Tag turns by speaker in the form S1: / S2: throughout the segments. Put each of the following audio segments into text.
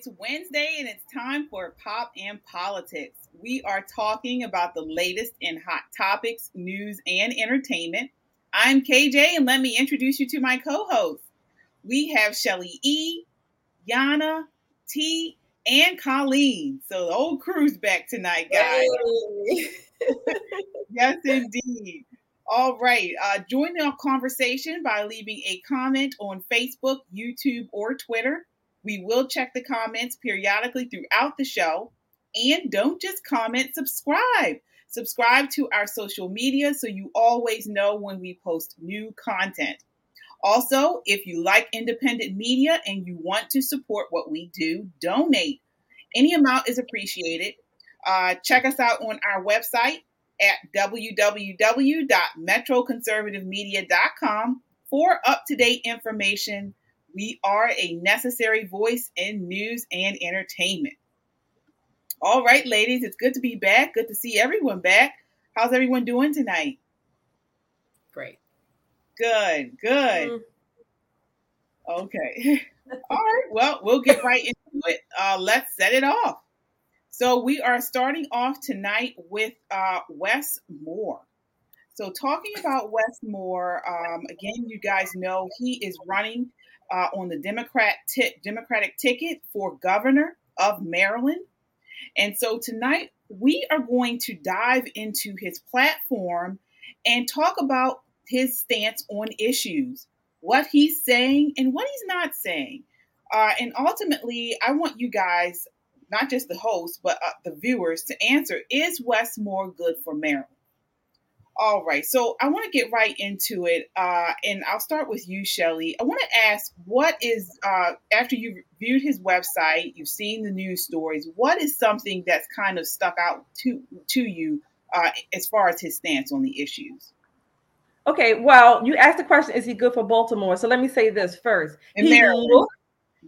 S1: it's Wednesday and it's time for Pop and Politics. We are talking about the latest in hot topics, news, and entertainment. I'm KJ, and let me introduce you to my co hosts. We have Shelly E, Yana, T, and Colleen. So the old crew's back tonight, guys. Hey. yes, indeed. All right. Uh, join the conversation by leaving a comment on Facebook, YouTube, or Twitter. We will check the comments periodically throughout the show. And don't just comment, subscribe. Subscribe to our social media so you always know when we post new content. Also, if you like independent media and you want to support what we do, donate. Any amount is appreciated. Uh, check us out on our website at www.metroconservativemedia.com for up to date information we are a necessary voice in news and entertainment. All right, ladies, it's good to be back. Good to see everyone back. How's everyone doing tonight?
S2: Great.
S1: Good, good. Mm. Okay. All right. Well, we'll get right into it. Uh, let's set it off. So, we are starting off tonight with uh, Wes Moore. So, talking about Wes Moore, um, again, you guys know he is running uh, on the Democrat t- Democratic ticket for governor of Maryland. And so tonight we are going to dive into his platform and talk about his stance on issues, what he's saying and what he's not saying. Uh, and ultimately, I want you guys, not just the host, but uh, the viewers, to answer is Wes Moore good for Maryland? All right, so I want to get right into it, uh, and I'll start with you, Shelly. I want to ask, what is uh, after you've viewed his website, you've seen the news stories, what is something that's kind of stuck out to to you uh, as far as his stance on the issues?
S2: Okay, well, you asked the question, is he good for Baltimore? So let me say this first. He, look,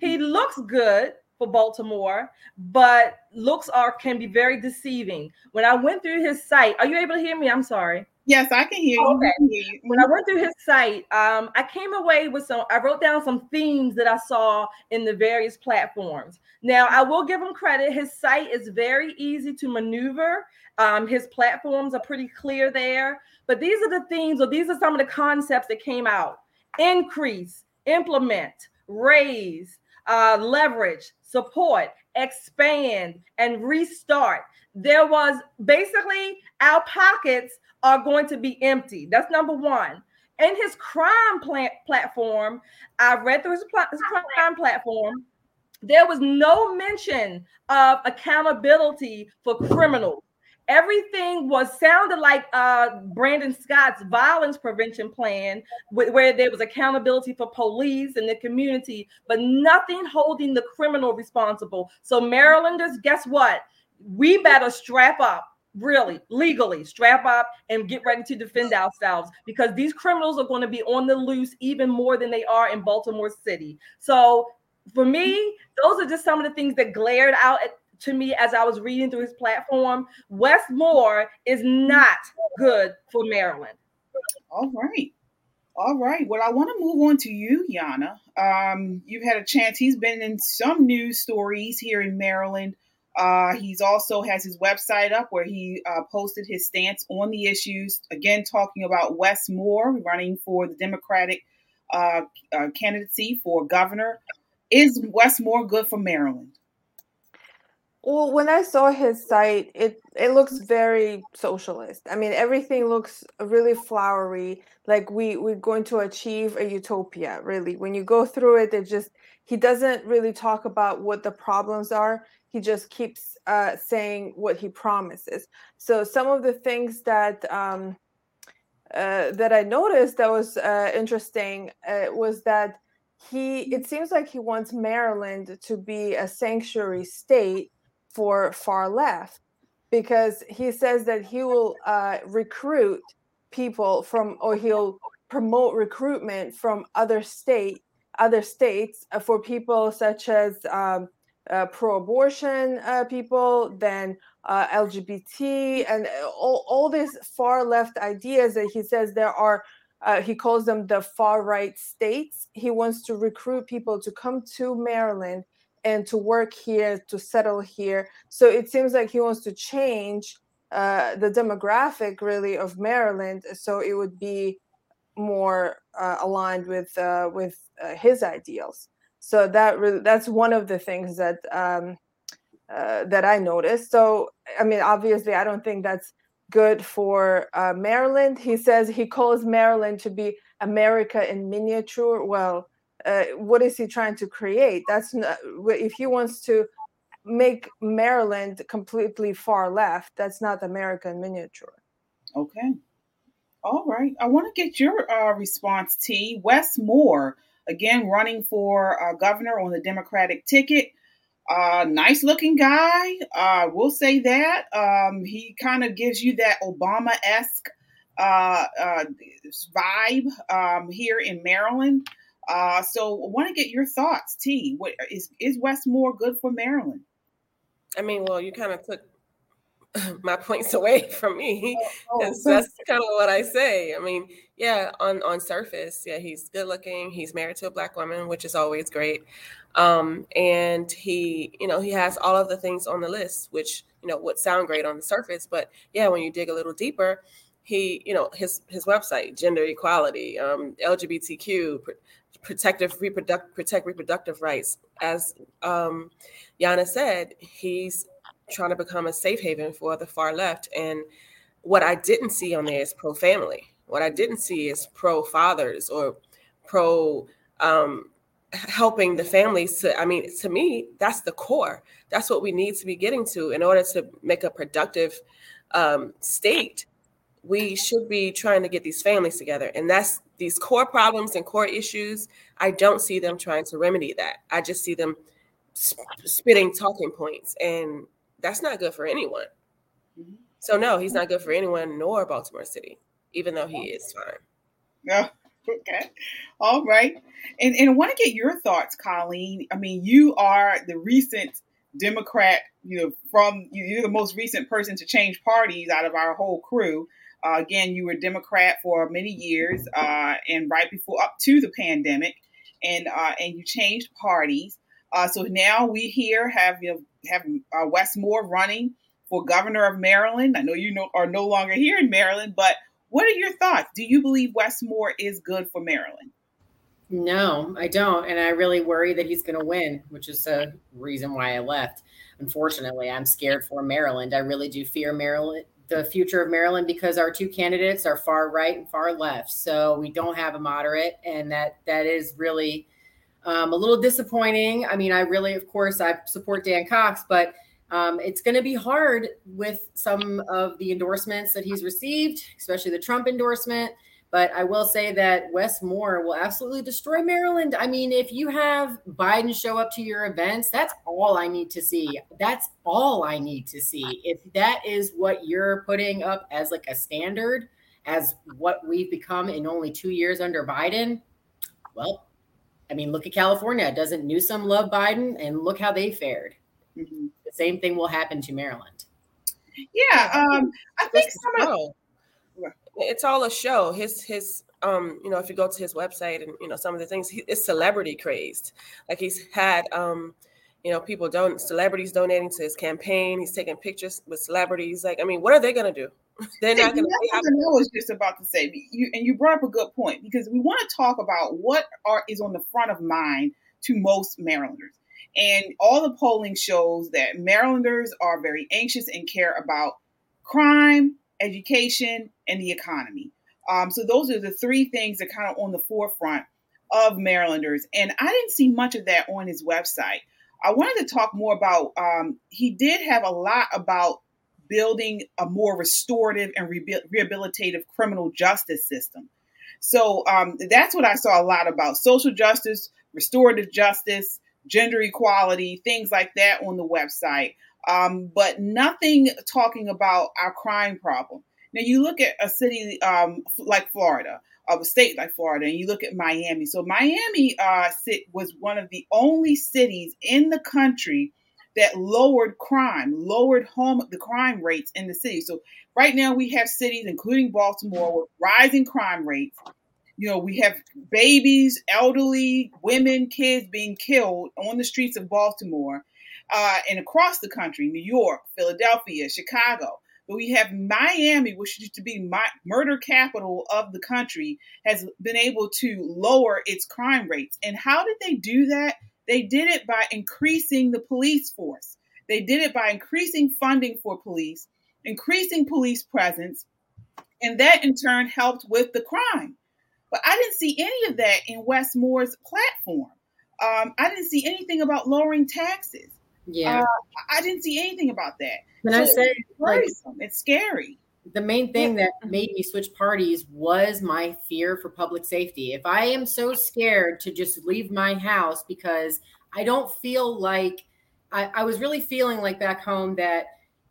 S2: he looks good for Baltimore, but looks are can be very deceiving. When I went through his site, are you able to hear me? I'm sorry.
S1: Yes, I can hear you. Okay. Hear you.
S2: When I went through his site, um, I came away with some. I wrote down some themes that I saw in the various platforms. Now, I will give him credit. His site is very easy to maneuver. Um, his platforms are pretty clear there. But these are the themes, or these are some of the concepts that came out: increase, implement, raise, uh, leverage, support, expand, and restart. There was basically our pockets are going to be empty. That's number one. In his crime plant platform, I read through his, pl- his crime platform. There was no mention of accountability for criminals. Everything was sounded like uh, Brandon Scott's violence prevention plan, where there was accountability for police and the community, but nothing holding the criminal responsible. So, Marylanders, guess what? We better strap up really legally strap up and get ready to defend ourselves because these criminals are going to be on the loose even more than they are in Baltimore City. So for me, those are just some of the things that glared out at, to me as I was reading through his platform. Wes Moore is not good for Maryland.
S1: All right. All right. Well, I want to move on to you, Yana. Um, you've had a chance. He's been in some news stories here in Maryland. Uh, he's also has his website up where he uh, posted his stance on the issues. Again, talking about Wes Moore running for the Democratic uh, uh candidacy for governor. Is Wes Moore good for Maryland?
S3: Well, when I saw his site, it it looks very socialist. I mean, everything looks really flowery, like we we're going to achieve a utopia. Really, when you go through it, it just he doesn't really talk about what the problems are. He just keeps uh, saying what he promises. So some of the things that um, uh, that I noticed that was uh, interesting uh, was that he. It seems like he wants Maryland to be a sanctuary state for far left because he says that he will uh, recruit people from or he'll promote recruitment from other state other states uh, for people such as um, uh, pro-abortion uh, people, then uh, LGBT, and all, all these far left ideas that he says there are. Uh, he calls them the far right states. He wants to recruit people to come to Maryland and to work here, to settle here. So it seems like he wants to change uh, the demographic really of Maryland, so it would be more uh, aligned with with his ideals. So that really, that's one of the things that um, uh, that I noticed. So I mean, obviously, I don't think that's good for uh, Maryland. He says he calls Maryland to be America in miniature. Well, uh, what is he trying to create? That's not, if he wants to make Maryland completely far left, that's not America in miniature.
S1: Okay. All right. I want to get your uh, response, T. Wes Moore, again, running for uh, governor on the Democratic ticket. Uh, nice looking guy. Uh, we'll say that. Um, he kind of gives you that Obama esque uh, uh, vibe um, here in Maryland. Uh, so I want to get your thoughts, T. What is is Wes Moore good for Maryland?
S4: I mean, well, you kind of took my points away from me because oh, oh. that's kind of what I say. I mean, yeah, on on surface, yeah, he's good looking. He's married to a black woman, which is always great. Um, and he, you know, he has all of the things on the list, which you know would sound great on the surface, but yeah, when you dig a little deeper, he, you know, his his website, gender equality, um, LGBTQ, protective reproduct protect reproductive rights. As um, Yana said, he's trying to become a safe haven for the far left. And what I didn't see on there is pro family. What I didn't see is pro fathers or pro um, helping the families to. I mean, to me, that's the core. That's what we need to be getting to in order to make a productive um, state. We should be trying to get these families together, and that's these core problems and core issues. I don't see them trying to remedy that. I just see them spitting talking points and that's not good for anyone. Mm-hmm. So no, he's not good for anyone nor Baltimore City, even though he is fine.
S1: Yeah. Okay. All right. And and I want to get your thoughts, Colleen. I mean, you are the recent Democrat, you know, from you're the most recent person to change parties out of our whole crew. Uh, again, you were Democrat for many years, uh, and right before up to the pandemic, and uh, and you changed parties. Uh, so now we here have you know, have uh, Wes running for governor of Maryland. I know you know, are no longer here in Maryland, but what are your thoughts? Do you believe Wes Moore is good for Maryland?
S5: No, I don't. And I really worry that he's going to win, which is a reason why I left. Unfortunately, I'm scared for Maryland. I really do fear Maryland, the future of Maryland, because our two candidates are far right and far left. So we don't have a moderate. And that that is really um, a little disappointing. I mean, I really, of course, I support Dan Cox, but um, it's going to be hard with some of the endorsements that he's received, especially the Trump endorsement. But I will say that Wes Moore will absolutely destroy Maryland. I mean, if you have Biden show up to your events, that's all I need to see. That's all I need to see. If that is what you're putting up as like a standard, as what we've become in only two years under Biden, well, I mean, look at California. Doesn't Newsom love Biden? And look how they fared. Mm-hmm. The same thing will happen to Maryland.
S1: Yeah, um, I think some of,
S4: it's all a show. His his um, you know, if you go to his website and you know some of the things, he, it's celebrity crazed. Like he's had um, you know, people don't celebrities donating to his campaign. He's taking pictures with celebrities. Like, I mean, what are they gonna do? They're not going to.
S1: I was just about to say, you, and you brought up a good point because we want to talk about what are is on the front of mind to most Marylanders, and all the polling shows that Marylanders are very anxious and care about crime, education, and the economy. Um, so those are the three things that kind of on the forefront of Marylanders, and I didn't see much of that on his website. I wanted to talk more about. Um, he did have a lot about building a more restorative and rehabilitative criminal justice system. So um, that's what I saw a lot about social justice, restorative justice, gender equality, things like that on the website, um, but nothing talking about our crime problem. Now, you look at a city um, like Florida, of a state like Florida, and you look at Miami. So, Miami uh, was one of the only cities in the country that lowered crime, lowered home the crime rates in the city. So right now we have cities, including Baltimore, with rising crime rates. You know, we have babies, elderly, women, kids being killed on the streets of Baltimore uh, and across the country, New York, Philadelphia, Chicago. But we have Miami, which used to be my murder capital of the country, has been able to lower its crime rates. And how did they do that? They did it by increasing the police force. They did it by increasing funding for police, increasing police presence, and that in turn helped with the crime. But I didn't see any of that in Wes Moore's platform. Um, I didn't see anything about lowering taxes.
S5: Yeah, uh,
S1: I didn't see anything about that.
S5: Can so I say,
S1: it's, like, it's scary.
S5: The main thing that made me switch parties was my fear for public safety. If I am so scared to just leave my house because I don't feel like I, I was really feeling like back home that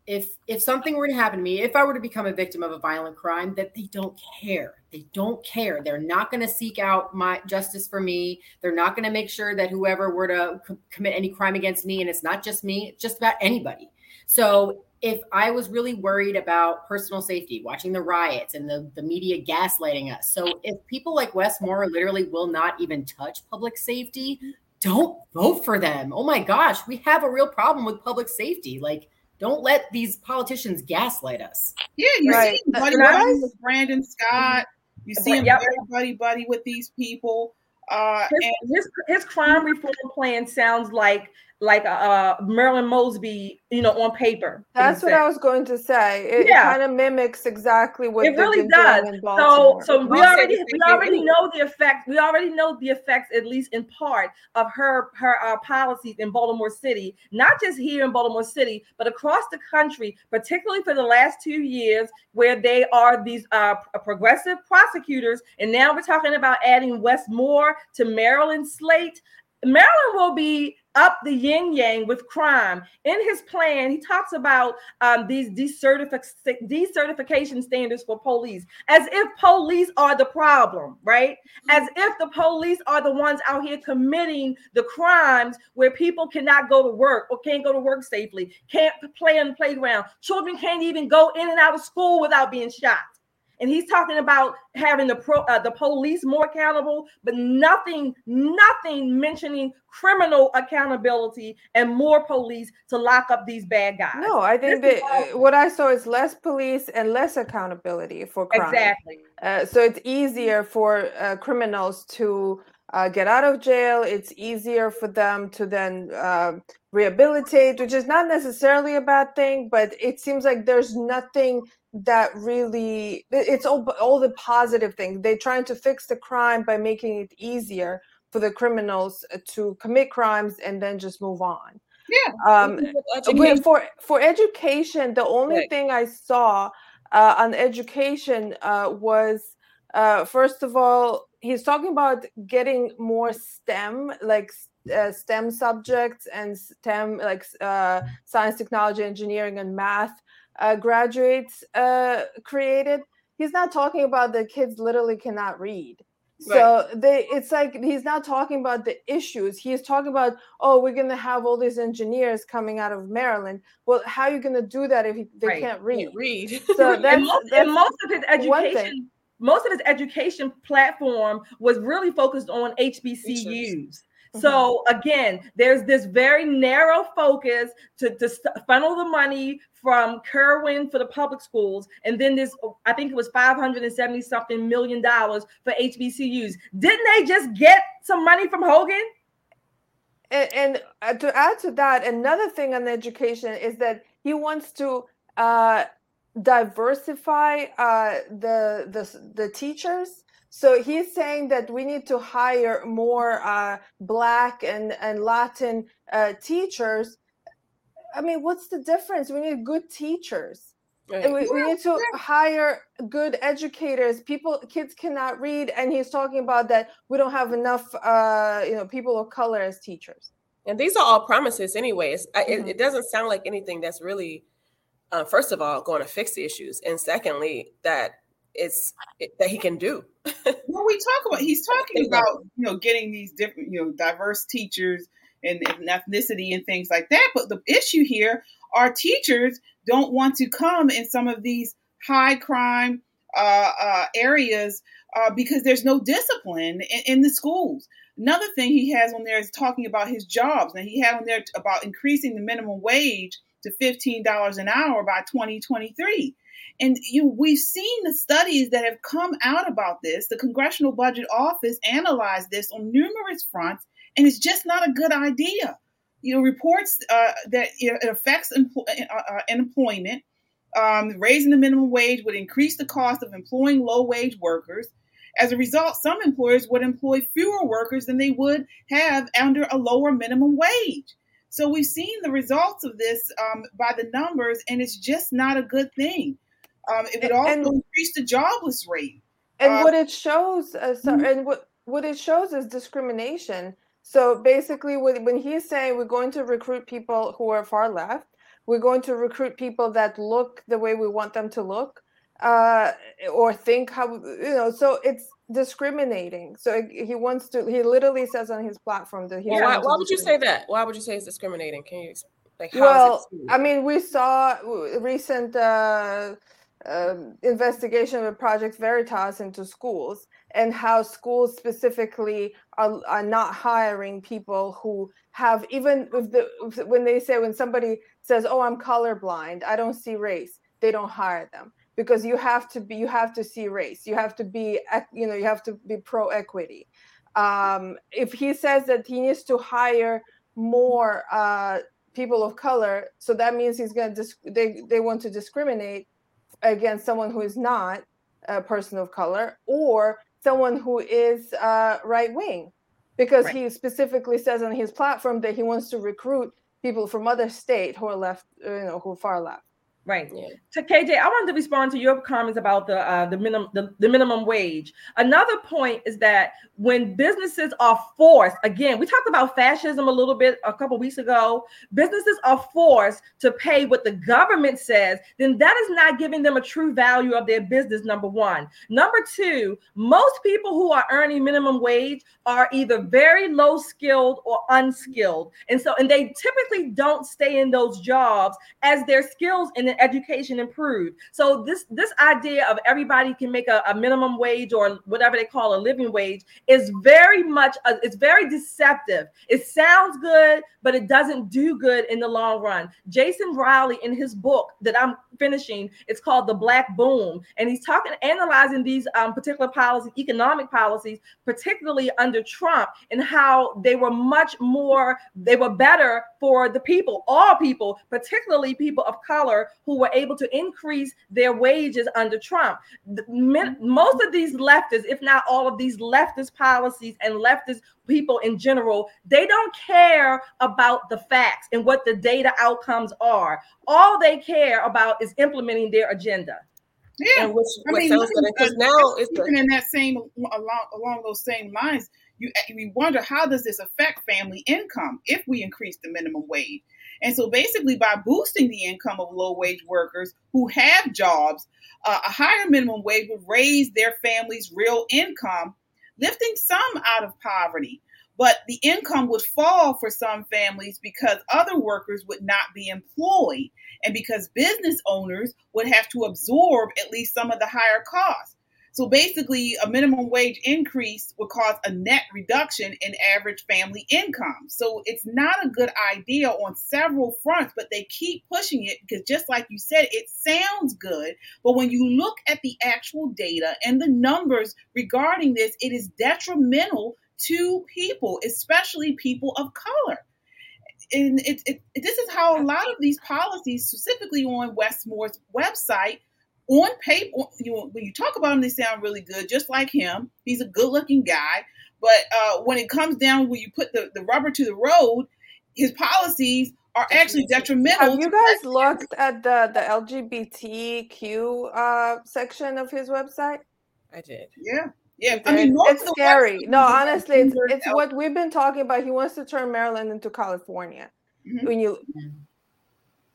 S5: if if something were to happen to me, if I were to become a victim of a violent crime, that they don't care. They don't care. They're not going to seek out my justice for me. They're not going to make sure that whoever were to c- commit any crime against me, and it's not just me, it's just about anybody. So if I was really worried about personal safety, watching the riots and the, the media gaslighting us. So if people like Wes Moore literally will not even touch public safety, don't vote for them. Oh my gosh, we have a real problem with public safety. Like, don't let these politicians gaslight us.
S1: Yeah, you right. see buddy buddy with Brandon Scott. You see him yep. buddy buddy with these people. Uh,
S2: his, and- his, his crime reform plan sounds like like uh, Marilyn Mosby, you know, on paper.
S3: That's what I was going to say. It, yeah. kind of mimics exactly what
S2: it really does. So, so we already we already know the effect. We already know the effects, at least in part, of her her uh, policies in Baltimore City, not just here in Baltimore City, but across the country, particularly for the last two years, where they are these uh, progressive prosecutors, and now we're talking about adding Wes Moore to Maryland slate. Maryland will be up the yin yang with crime. In his plan, he talks about um, these decertific- decertification standards for police, as if police are the problem, right? As if the police are the ones out here committing the crimes where people cannot go to work or can't go to work safely, can't play on the playground. Children can't even go in and out of school without being shot and he's talking about having the pro uh, the police more accountable, but nothing, nothing mentioning criminal accountability and more police to lock up these bad guys.
S3: No, I think this that what I saw is less police and less accountability for crime.
S2: Exactly.
S3: Uh, so it's easier for uh, criminals to uh, get out of jail. It's easier for them to then uh, rehabilitate, which is not necessarily a bad thing, but it seems like there's nothing that really it's all, all the positive things. They're trying to fix the crime by making it easier for the criminals uh, to commit crimes and then just move on.
S1: Yeah.
S3: Um for for education the only right. thing i saw uh, on education uh, was uh, first of all he's talking about getting more stem like uh, STEM subjects and STEM like uh, science, technology, engineering, and math uh, graduates uh, created. He's not talking about the kids literally cannot read. So they, it's like he's not talking about the issues. He's talking about, oh, we're gonna have all these engineers coming out of Maryland. Well, how are you gonna do that if they right. can't read?
S1: Can't read.
S2: So that's, and most, that's and most of his education, most of his education platform was really focused on HBCUs. So mm-hmm. again, there's this very narrow focus to, to funnel the money from Kirwan for the public schools, and then this, I think it was 570 something million dollars for HBCUs. Didn't they just get some money from Hogan?
S3: And, and uh, to add to that, another thing on education is that he wants to uh, diversify uh, the the the teachers so he's saying that we need to hire more uh, Black and, and Latin uh, teachers. I mean, what's the difference? We need good teachers. Right. We, we, need to hire good educators. People, kids cannot read, and he's talking about that we don't have enough, uh, you know, people of color as teachers.
S4: And these are all promises, anyways. Mm-hmm. It, it, doesn't sound like anything that's really, uh, first of all, going to fix the issues, and secondly, that it's it, that he can do.
S1: well, we talk about he's talking about you know getting these different you know diverse teachers and, and ethnicity and things like that. But the issue here are teachers don't want to come in some of these high crime uh, uh, areas uh, because there's no discipline in, in, the schools. Another thing he has on there is talking about his jobs. Now, he had on there about increasing the minimum wage to $15 an hour by 2023. And you, we've seen the studies that have come out about this. The Congressional Budget Office analyzed this on numerous fronts, and it's just not a good idea. You know, reports uh, that it affects empl- uh, uh, employment. Um, raising the minimum wage would increase the cost of employing low wage workers. As a result, some employers would employ fewer workers than they would have under a lower minimum wage. So we've seen the results of this um, by the numbers, and it's just not a good thing. Um, it would also and, increase the jobless rate.
S3: And uh, what it shows, uh, so, mm-hmm. and what what it shows is discrimination. So basically, when he's saying we're going to recruit people who are far left, we're going to recruit people that look the way we want them to look, uh, or think how you know. So it's discriminating. So he wants to. He literally says on his platform that he.
S4: Well, why, why would you say that? Why would you say it's discriminating? Can you
S3: like? well, I mean, we saw recent. Uh, um, investigation of Project Veritas into schools and how schools specifically are, are not hiring people who have even the when they say when somebody says oh i'm colorblind i don't see race they don't hire them because you have to be you have to see race. You have to be you know you have to be pro equity. Um, if he says that he needs to hire more uh, people of color so that means he's going to dis- they, they want to discriminate against someone who is not a person of color or someone who is uh, right wing, because right. he specifically says on his platform that he wants to recruit people from other state who are left, you know, who are far left.
S2: Right. Yeah. To KJ, I wanted to respond to your comments about the uh, the minimum the, the minimum wage. Another point is that when businesses are forced, again, we talked about fascism a little bit a couple weeks ago. Businesses are forced to pay what the government says, then that is not giving them a true value of their business. Number one. Number two, most people who are earning minimum wage are either very low skilled or unskilled, and so and they typically don't stay in those jobs as their skills and education improved. So this this idea of everybody can make a, a minimum wage or whatever they call a living wage is very much a, it's very deceptive. It sounds good, but it doesn't do good in the long run. Jason Riley in his book that I'm finishing, it's called The Black Boom, and he's talking analyzing these um, particular policies, economic policies, particularly under Trump, and how they were much more they were better for the people, all people, particularly people of color who were able to increase their wages under Trump. Most of these leftists, if not all of these leftist policies and leftist people in general, they don't care about the facts and what the data outcomes are. All they care about is implementing their agenda.
S1: Yeah, which, I mean, because now it's even in that same along along those same lines. You we wonder how does this affect family income if we increase the minimum wage? And so basically, by boosting the income of low wage workers who have jobs, uh, a higher minimum wage would raise their family's real income, lifting some out of poverty. But the income would fall for some families because other workers would not be employed and because business owners would have to absorb at least some of the higher costs. So basically, a minimum wage increase would cause a net reduction in average family income. So it's not a good idea on several fronts, but they keep pushing it because, just like you said, it sounds good. But when you look at the actual data and the numbers regarding this, it is detrimental to people, especially people of color. And it, it, this is how a lot of these policies, specifically on Wes Moore's website, on paper, you, when you talk about him, they sound really good, just like him. He's a good looking guy. But uh, when it comes down when you put the, the rubber to the road, his policies are actually detrimental.
S3: Have you guys looked at the, the LGBTQ uh, section of his website?
S4: I did.
S1: Yeah. Yeah, I mean,
S3: it's scary. No, honestly, it's, it's what we've been talking about. He wants to turn Maryland into California. Mm-hmm. When you mm-hmm.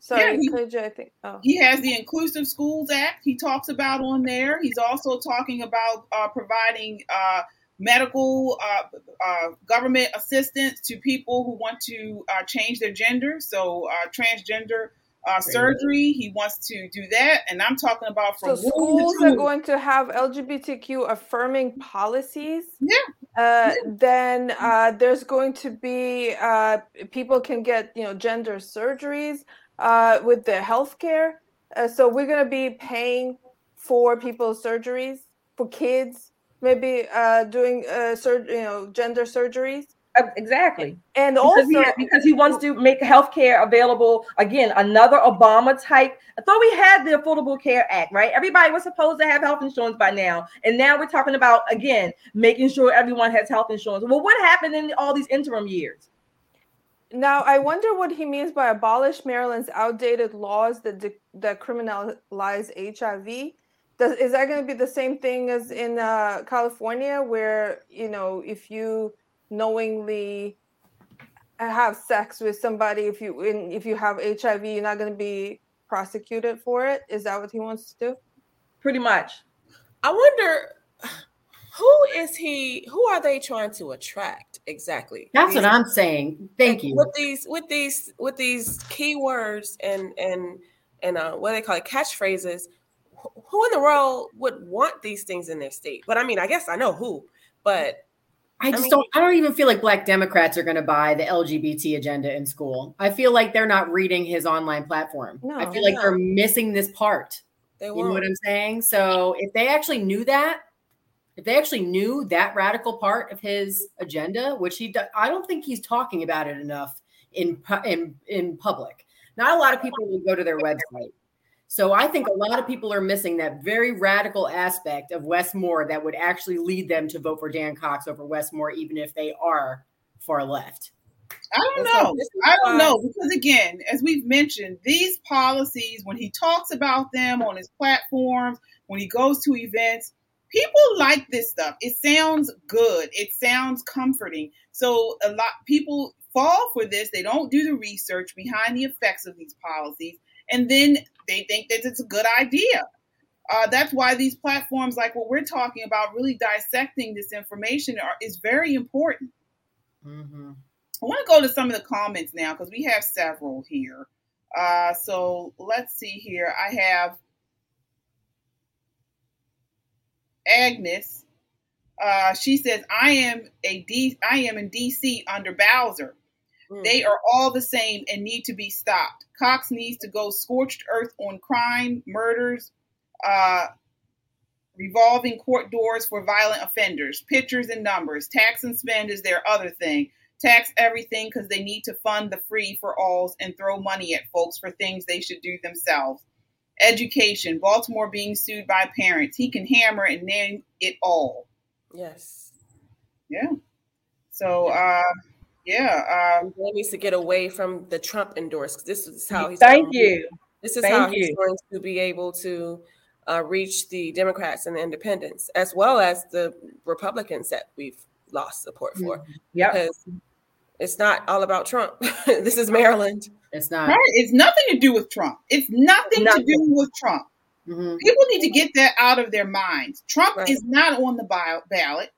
S3: Sorry, yeah, he, I think. Oh.
S1: He has the Inclusive Schools Act. He talks about on there. He's also talking about uh, providing uh, medical uh, uh government assistance to people who want to uh, change their gender. So uh, transgender uh, surgery. He wants to do that, and I'm talking about from
S3: so schools are going to have LGBTQ affirming policies.
S1: Yeah.
S3: Uh, then uh, there's going to be uh, people can get you know gender surgeries uh, with the healthcare. Uh, so we're going to be paying for people's surgeries for kids, maybe uh, doing uh, sur- you know gender surgeries.
S2: Uh, Exactly.
S3: And
S2: Because
S3: also,
S2: he, because he wants to make healthcare available again, another Obama type. I thought we had the Affordable Care Act, right? Everybody was supposed to have health insurance by now, and now we're talking about again making sure everyone has health insurance. Well, what happened in all these interim years?
S3: Now, I wonder what he means by abolish Maryland's outdated laws that de- that criminalize HIV. Does, is that going to be the same thing as in uh, California, where you know if you knowingly have sex with somebody, if you in, if you have HIV, you're not going to be prosecuted for it? Is that what he wants to do?
S2: Pretty much.
S4: I wonder who is he? Who are they trying to attract exactly?
S5: That's
S4: These-
S5: what I'm saying. Thank you.
S4: With these, with these, with these keywords and and and uh, what do they call it catchphrases. wh- Who in the world would want these things in their state? But I mean, I guess I know who. But
S5: I just
S4: mean-
S5: don't. I don't even feel like Black Democrats are going to buy the LGBT agenda in school. I feel like they're not reading his online platform.
S3: No, I
S5: feel like
S4: No.
S5: they're missing this part.
S4: they
S5: You
S4: won't.
S5: know what I'm saying? So if they actually knew that, if they actually knew that radical part of his agenda, which he, do, I don't think he's talking about it enough in in in public. Not a lot of people will go to their website. So I think a lot of people are missing that very radical aspect of Wes Moore that would actually lead them to vote for Dan Cox over Wes Moore, even if they are far left.
S1: I don't
S4: And so
S1: know. I don't know because again, as we've mentioned, these policies when he talks about them on his platforms, when he goes to events, people like this stuff. It sounds good. It sounds comforting. So a lot people fall for this. They don't do the research behind the effects of these policies, and then they think that it's a good idea. Uh, that's why these platforms, like what we're talking about, really dissecting this information, are, is very important.
S5: Mm-hmm.
S1: I want to go to some of the comments now because we have several here. Uh, so let's see here. I have Agnes. Uh, she says, "I am a D. I am in D.C. under Bowser.
S4: Mm.
S1: They are all the same and need to be stopped. Cox needs to go scorched earth on crime, murders, uh, revolving court doors for violent offenders, pictures and numbers. Tax and spend is their other thing. Tax everything because they need to fund the free for alls and throw money at folks for things they should do themselves. Education, Baltimore being sued by parents. He can hammer and name it all.
S4: yes.
S1: Yeah. So, uh, yeah. Uh,
S4: He needs to get away from the Trump endorsed. This is how he's.
S2: Thank
S4: gonna-
S2: you.
S4: This is
S2: Thank
S4: how he's
S2: you.
S4: going to be able to uh, reach the Democrats and the Independents, as well as the Republicans that we've lost support for,
S2: Yep.
S4: because it's not all about Trump. this is Maryland.
S5: It's not.
S1: right? It's nothing to do with Trump. It's nothing,
S2: Nothing.
S1: to do with Trump.
S5: Mhm.
S1: People need to get that out of their minds. Trump
S4: Right.
S1: is not on the bio- ballot.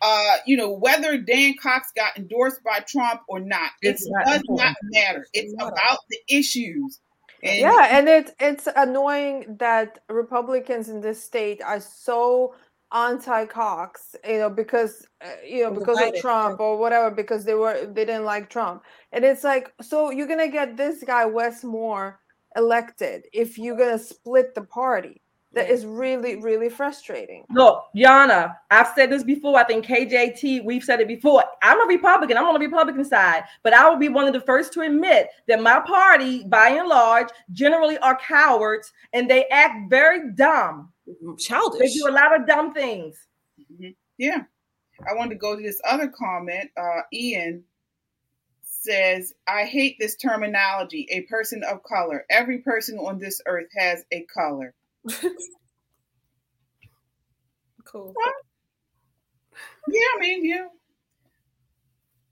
S1: Uh, you know, whether Dan Cox got endorsed by Trump or not, it
S2: not
S1: does
S2: important.
S1: not matter. It's
S4: Not
S1: about the issues. And
S3: yeah, and it's it's annoying that Republicans in this state are so anti-Cox, you know, because uh, you know because of Trump or whatever, because they were they didn't like Trump, and it's like, so you're gonna get this guy Wes Moore elected if you're gonna split the party. That is really really frustrating.
S2: Look, Yana, I've said this before. I think KJT, we've said it before. I'm a Republican. I'm on the Republican side, but I will be one of the first to admit that my party, by and large, generally are cowards and they act very dumb. They do a lot of dumb things.
S1: Mhm. yeah, I wanted to go to this other comment. Uh, Ian says, "I hate this terminology. A person of color. Every person on this earth has a color."
S4: cool.
S1: Yeah, I mean, yeah.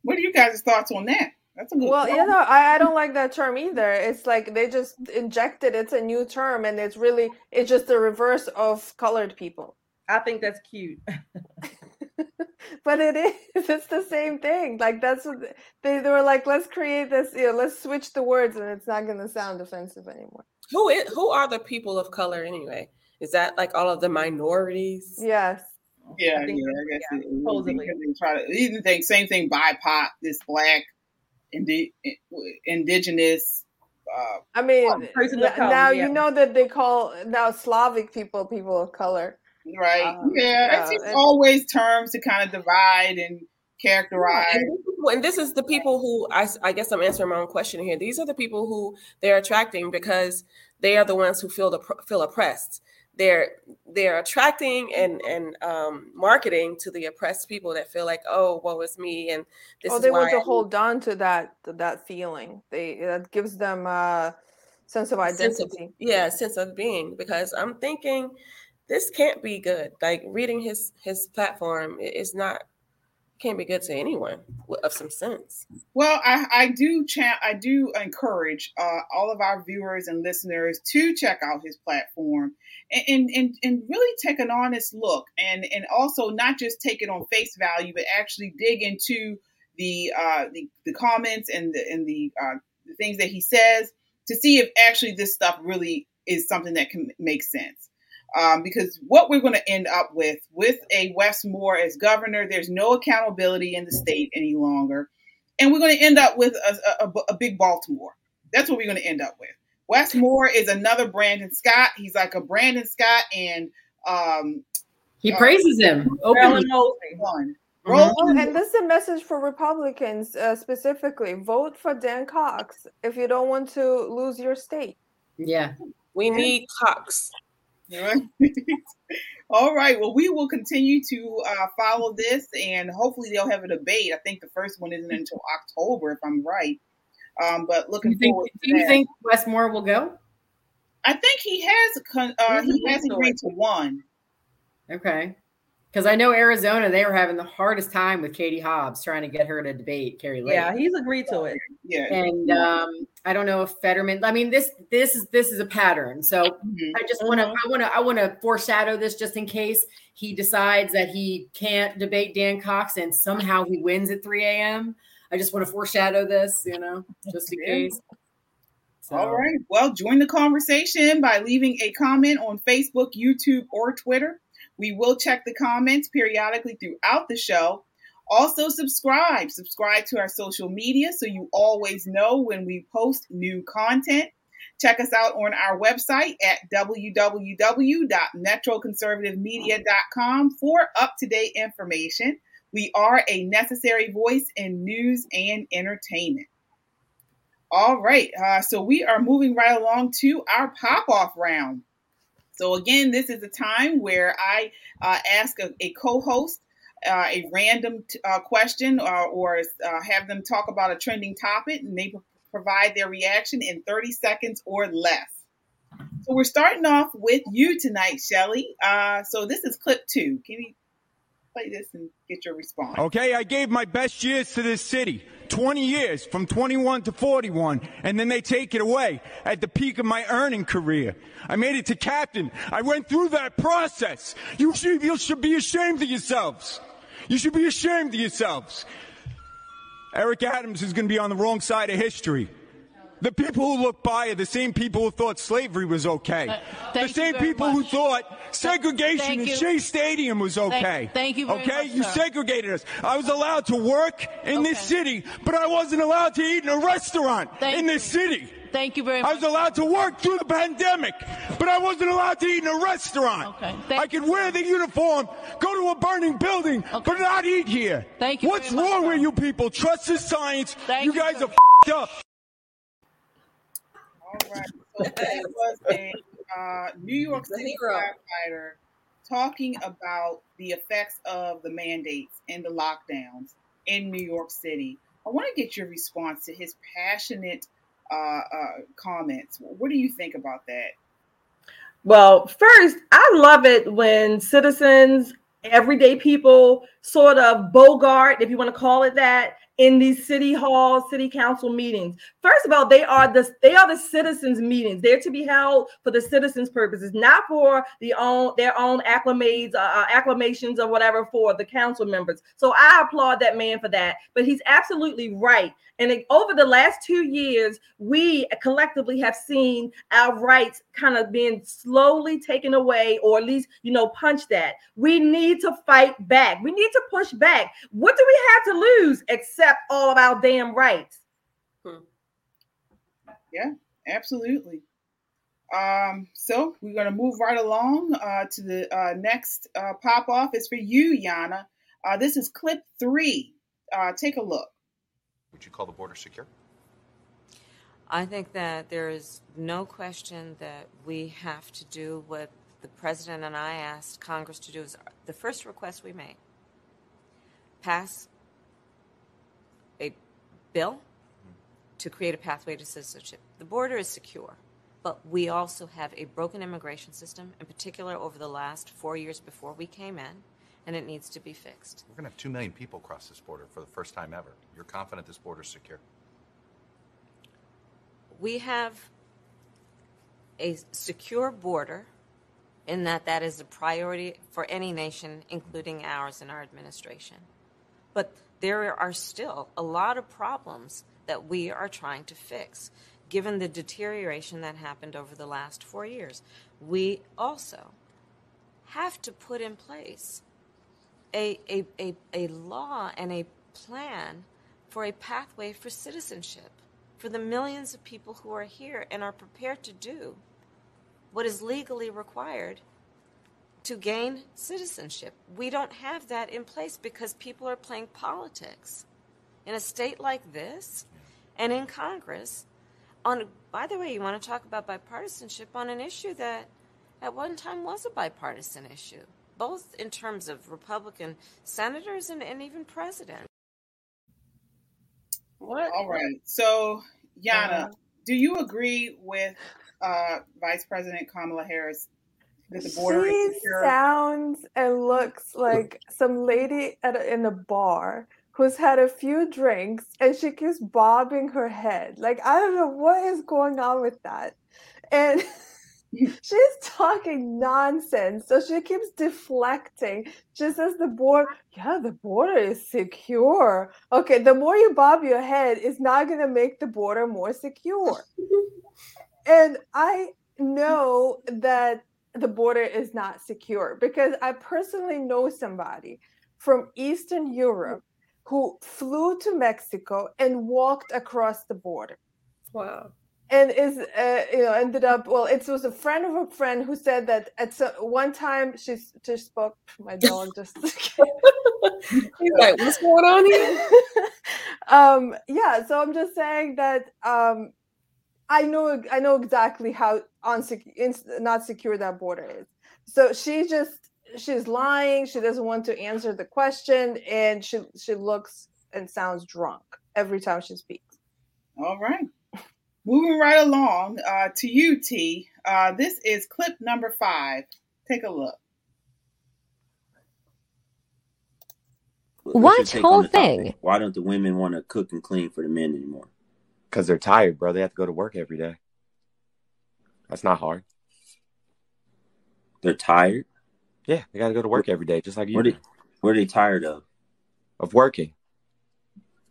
S1: What are you guys' thoughts on that? That's a good.
S3: Well,
S1: point.
S3: you know, I, I don't like that term either. It's like they just injected it's a new term, and it's really it's just the reverse of colored people.
S2: I think that's cute.
S3: but it is. It's the same thing. Like that's what they, they were like. Let's create this. You know, let's switch the words, and it's not going to sound offensive anymore.
S4: Who is? Who are the people of color anyway? Is that like all of the minorities?
S3: Yes.
S1: Yeah, yeah. I guess yeah, it, supposedly. They try to even think same thing. BIPOC, this black, indi- indigenous. Uh,
S3: I mean, now yeah. you know that they call now Slavic people people of color.
S1: Right. Um, yeah, it's always terms to kind of divide and characterize.
S4: And this is the people who I, I guess I'm answering my own question here. These are the people who they're attracting because they are the ones who feel the feel oppressed. They're they're attracting and and um, marketing to the oppressed people that feel like, oh, woe is me, and
S3: this. Oh, they want to I hold on to that to that feeling. They that gives them a sense of identity. Sense of,
S4: yeah, sense of being. Because I'm thinking this can't be good. Like reading his his platform is not can't be good to anyone of some sense.
S1: Well, I, I do cha- I do encourage uh, all of our viewers and listeners to check out his platform and, and, and and really take an honest look and and also not just take it on face value, but actually dig into the uh, the, the comments and the and the uh, the things that he says to see if actually this stuff really is something that can make sense. Um, because what we're going to end up with, with a Wes Moore as governor, there's no accountability in the state any longer. And we're going to end up with a, a, a big Baltimore. That's what we're going to end up with. Wes Moore is another Brandon Scott. He's like a Brandon Scott, and um,
S5: he uh, praises him openly.
S3: Mm-hmm. and this is a message for Republicans uh, specifically: vote for Dan Cox if you don't want to lose your state.
S5: Yeah,
S4: we need Cox.
S1: All right. Well, we will continue to uh, follow this, and hopefully they'll have a debate. I think the first one isn't until October, if I'm right. Um, but looking
S5: do think,
S1: forward.
S5: do you that. think Wes Moore will go?
S1: I think he has. Uh, he has agreed to one.
S5: Okay. Because I know Arizona, they were having the hardest time with Katie Hobbs trying to get her to debate Kari Lake.
S2: Yeah, he's agreed to it.
S1: Yeah,
S5: and um, I don't know if Fetterman. I mean, this this is this is a pattern. So mm-hmm. I just want to I want to I want to foreshadow this just in case he decides that he can't debate Dan Cox and somehow he wins at 3 a.m. I just want to foreshadow this, you know, just in case.
S1: So. All right. Well, join the conversation by leaving a comment on Facebook, YouTube, or Twitter. We will check the comments periodically throughout the show. Also, subscribe. Subscribe to our social media so you always know when we post new content. Check us out on our website at www.metroconservativemedia.com for up to date information. We are a necessary voice in news and entertainment. All right, uh, so we are moving right along to our pop off round. So, again, this is a time where I uh, ask a, a co host uh, a random t- uh, question or, uh, or uh, have them talk about a trending topic and they provide their reaction in 30 seconds or less. So, we're starting off with you tonight, Shelly. Uh, so, this is clip two. Can you play this and get your response.
S6: Okay, I gave my best years to this city. 20 years from 21 to 41 and then they take it away at the peak of my earning career. I made it to captain. I went through that process. You should, you should be ashamed of yourselves. You should be ashamed of yourselves. Eric Adams is going to be on the wrong side of history. The people who looked by are the same people who thought slavery was okay. Uh, the same people much. who thought segregation in Shea Stadium was okay.
S7: Thank, thank you
S6: Okay?
S7: Much,
S6: you segregated us. I was allowed to work in okay. this city, but I wasn't allowed to eat in a restaurant thank in this
S7: you.
S6: city.
S7: Thank you very much.
S6: I was allowed to work through the pandemic, but I wasn't allowed to eat in a restaurant.
S7: Okay.
S6: Thank I could wear the uniform, go to a burning building, okay. but not eat here.
S7: Thank you.
S6: What's wrong
S7: much,
S6: with you people? Trust the science.
S7: Thank
S6: you guys
S7: you,
S6: are f***ed up.
S1: All right. So that was a uh, New York City firefighter talking about the effects of the mandates and the lockdowns in New York City. I want to get your response to his passionate uh, uh, comments. What do you think about that?
S2: Well, first, I love it when citizens, everyday people, sort of bogart, if you want to call it that, in these city hall, city council meetings. First of all, they are the they are the citizens' meetings. They're to be held for the citizens' purposes, not for the own their own acclamations, uh, uh, acclamations or whatever for the council members. So I applaud that man for that. But he's absolutely right. And it, over the last two years, we collectively have seen our rights kind of being slowly taken away, or at least you know punched that We need to fight back. We need to push back. What do we have to lose except all of our damn rights?
S1: Hmm. Yeah, absolutely. Um, so we're going to move right along uh, to the uh, next uh, pop off. It's for you, Yana. Uh, this is clip three. Uh, take a look.
S7: Would you call the border secure?
S8: I think that there is no question that we have to do what the president and I asked Congress to do. Is the first request we made pass a bill to create a pathway to citizenship. The border is secure, but we also have a broken immigration system, in particular over the last four years before we came in, and it needs to be fixed.
S7: We're going to have 2 million people cross this border for the first time ever. You're confident this border is secure?
S8: We have a secure border in that that is a priority for any nation, including ours and our administration. But there are still a lot of problems that we are trying to fix, given the deterioration that happened over the last four years. We also have to put in place a, a, a, a law and a plan for a pathway for citizenship for the millions of people who are here and are prepared to do what is legally required to gain citizenship. We don't have that in place because people are playing politics in a state like this and in Congress. On by the way, you want to talk about bipartisanship on an issue that at one time was a bipartisan issue, both in terms of Republican senators and, and even president.
S1: What? All right. So, Yana, uh, do you agree with uh, Vice President Kamala Harris that the border
S3: she sounds and looks like some lady at a, in a bar who's had a few drinks and she keeps bobbing her head. Like I don't know what is going on with that. And she's talking nonsense. So she keeps deflecting. She says the border, yeah, the border is secure. Okay, the more you bob your head is not going to make the border more secure. and I know that the border is not secure because I personally know somebody from Eastern Europe who flew to Mexico and walked across the border.
S4: Wow.
S3: And is uh, you know ended up well it was a friend of a friend who said that at some, one time she just spoke my dog just
S4: he's like what's going on here?
S3: Um yeah so i'm just saying that um i know i know exactly how unsecure not secure that border is so she just she's lying she doesn't want to answer the question and she she looks and sounds drunk every time she speaks
S1: all right Moving right along uh, to you, T. Uh, this is clip number five. Take a look.
S9: What whole thing?
S10: Topic? Why don't the women want to cook and clean for the men anymore?
S11: Because they're tired, bro. They have to go to work every day. That's not hard.
S10: They're tired.
S11: Yeah, they got to go to work every day, just like you.
S10: What are, they, what are they tired of?
S11: Of working.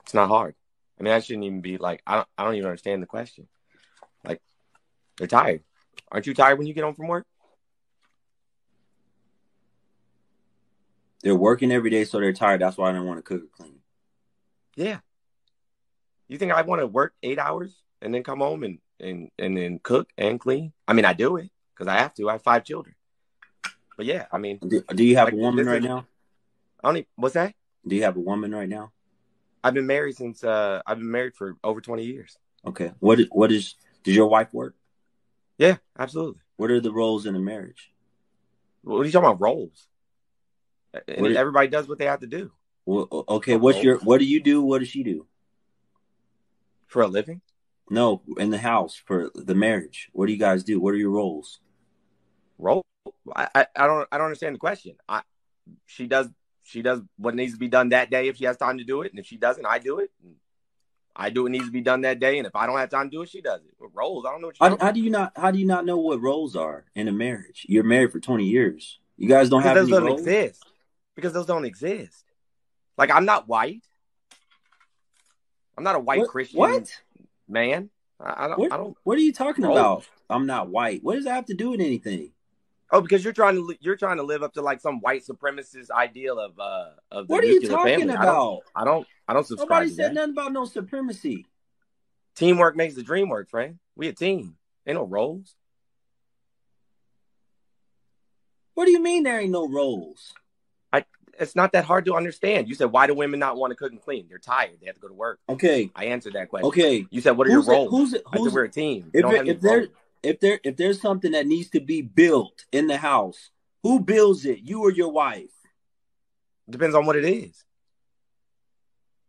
S11: It's not hard. I mean, that shouldn't even be like I don't I don't even understand the question. Like they're tired. Aren't you tired when you get home from work?
S10: They're working every day, so they're tired. That's why I don't want to cook or clean.
S11: Yeah. You think I want to work eight hours and then come home and and and then cook and clean? I mean, I do it because I have to. I have five children. But yeah, I mean,
S10: do, do you have like, a woman right is, now?
S11: I don't. Even, what's that?
S10: Do you have a woman right now?
S11: I've been married since uh I've been married for over 20 years.
S10: Okay. What what is does your wife work?
S11: Yeah, absolutely.
S10: What are the roles in a marriage?
S11: What are you talking about roles? And everybody does what they have to do.
S10: Well, okay, what's your what do you do? What does she do?
S11: For a living?
S10: No, in the house for the marriage. What do you guys do? What are your roles?
S11: Role? I, I, I don't I don't understand the question. I she does she does what needs to be done that day if she has time to do it, and if she doesn't, I do it. I do what needs to be done that day, and if I don't have time to do it, she does it. With roles, I don't know what
S10: how, how, do you not how do you not know what roles are in a marriage? You're married for 20 years. You guys don't
S11: because
S10: have
S11: those don't
S10: roles?
S11: exist. Because those don't exist. Like I'm not white. I'm not a white
S10: what?
S11: Christian
S10: what?
S11: Man. I, I don't.
S10: What,
S11: I don't.
S10: What are you talking about? I'm not white. What does that have to do with anything?
S11: Oh, because you're trying to you're trying to live up to like some white supremacist ideal of uh of the
S10: what are you talking
S11: family.
S10: about?
S11: I don't, I don't I don't subscribe.
S10: Nobody said
S11: that.
S10: nothing about no supremacy.
S11: Teamwork makes the dream work, friend. We a team. Ain't no roles.
S10: What do you mean there ain't no roles?
S11: It's not that hard to understand. You said why do women not want to cook and clean? They're tired. They have to go to work.
S10: Okay.
S11: I answered that question.
S10: Okay.
S11: You said what are
S10: who's
S11: your roles?
S10: It, who's it, who's
S11: I said we're a team.
S10: If, it, if there if there if there's something that needs to be built in the house, who builds it? You or your wife?
S11: Depends on what it is.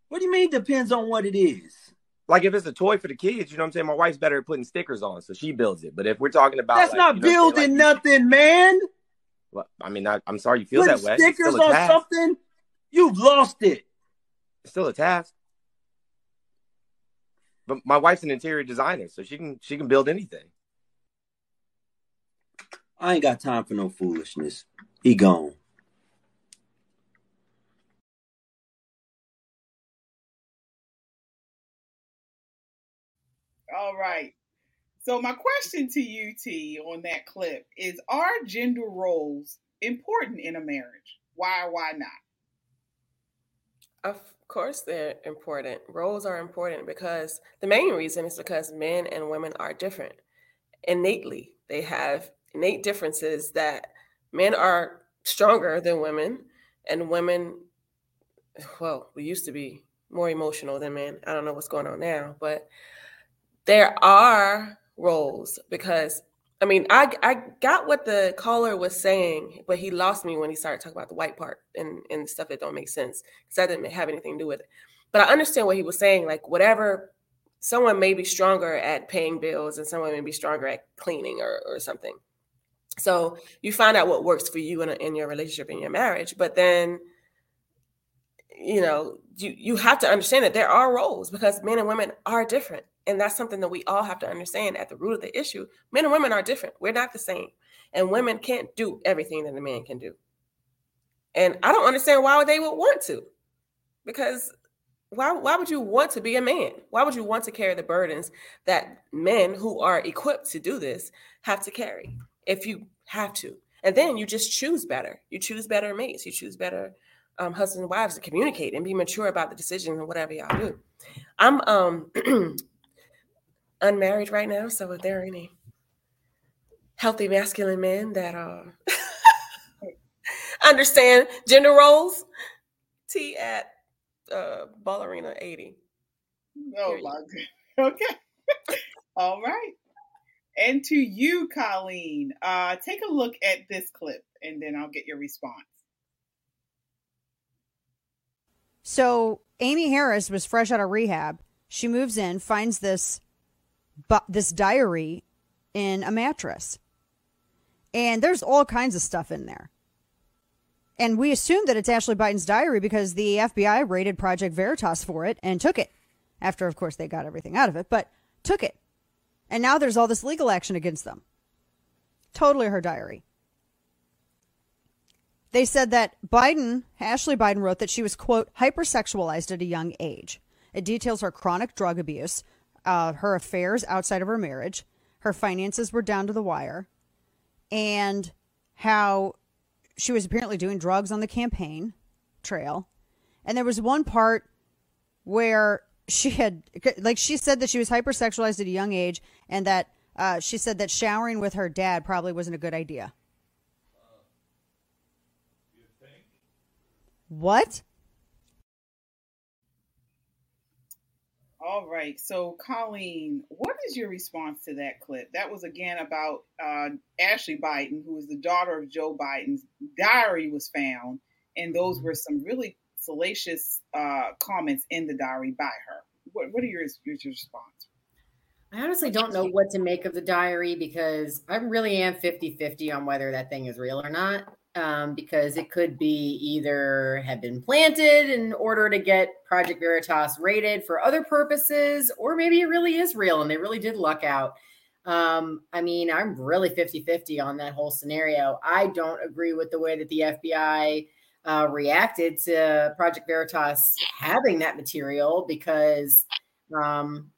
S10: What do you mean depends on what it is?
S11: Like if it's a toy for the kids, you know what I'm saying? My wife's better at putting stickers on, so she builds it. But if we're talking about
S10: That's
S11: like,
S10: not
S11: you know
S10: building
S11: like,
S10: nothing, man.
S11: Well, I mean, I, am sorry you feel
S10: Put
S11: that way.
S10: Stickers on
S11: task.
S10: something, you've lost it.
S11: It's still a task. But my wife's an interior designer, so she can she can build anything.
S10: I ain't got time for no foolishness. He gone.
S1: All right. So my question to you, T, on that clip is: Are gender roles important in a marriage? Why or why not?
S4: Of course, they're important. Roles are important because the main reason is because men and women are different innately. They have innate differences that men are stronger than women, and women, well, we used to be more emotional than men. I don't know what's going on now, but there are roles because I mean, I I got what the caller was saying, but he lost me when he started talking about the white part and and stuff that don't make sense because that didn't have anything to do with it. But I understand what he was saying. Like whatever, someone may be stronger at paying bills and someone may be stronger at cleaning or or something. So you find out what works for you in, a, in your relationship in your marriage, but then you know you you have to understand that there are roles because men and women are different and that's something that we all have to understand at the root of the issue men and women are different. We're not the same. And women can't do everything that a man can do. And i don't understand why they would want to. Because why, why would you want to be a man? Why would you want to carry the burdens that men who are equipped to do this have to carry if you have to? And then you just choose better. You choose better mates. You choose better um, husbands and wives to communicate and be mature about the decision and whatever y'all do. I'm um unmarried right now, so if there are any healthy masculine men that uh, understand gender roles, T at uh, Ballerina 80.
S1: Oh my god. Okay. All right. And to you, Colleen, uh, take a look at this clip and then I'll get your response.
S9: So Aimee Harris was fresh out of rehab. She moves in, finds this but this diary in a mattress. And there's all kinds of stuff in there. And we assume that it's Ashley Biden's diary because the FBI raided Project Veritas for it and took it. After, of course, they got everything out of it, but took it. And now there's all this legal action against them. Totally her diary. They said that Biden, Ashley Biden wrote that she was, quote, hypersexualized at a young age. It details her chronic drug abuse, uh, her affairs outside of her marriage, her finances were down to the wire, and how she was apparently doing drugs on the campaign trail. And there was one part where she had, like, she said that she was hypersexualized at a young age, and that uh, she said that showering with her dad probably wasn't a good idea. What?
S1: All right. So, Colleen, what is your response to that clip? That was again about uh, Ashley Biden, who is the daughter of Joe Biden's diary was found, and those were some really salacious uh, comments in the diary by her. What, what are your, your response?
S5: I honestly don't know what to make of the diary because I really am 50 50 on whether that thing is real or not. Um, because it could be either have been planted in order to get Project Veritas rated for other purposes, or maybe it really is real and they really did luck out. Um, I mean, I'm really 50 50 on that whole scenario. I don't agree with the way that the FBI uh, reacted to Project Veritas having that material because, um,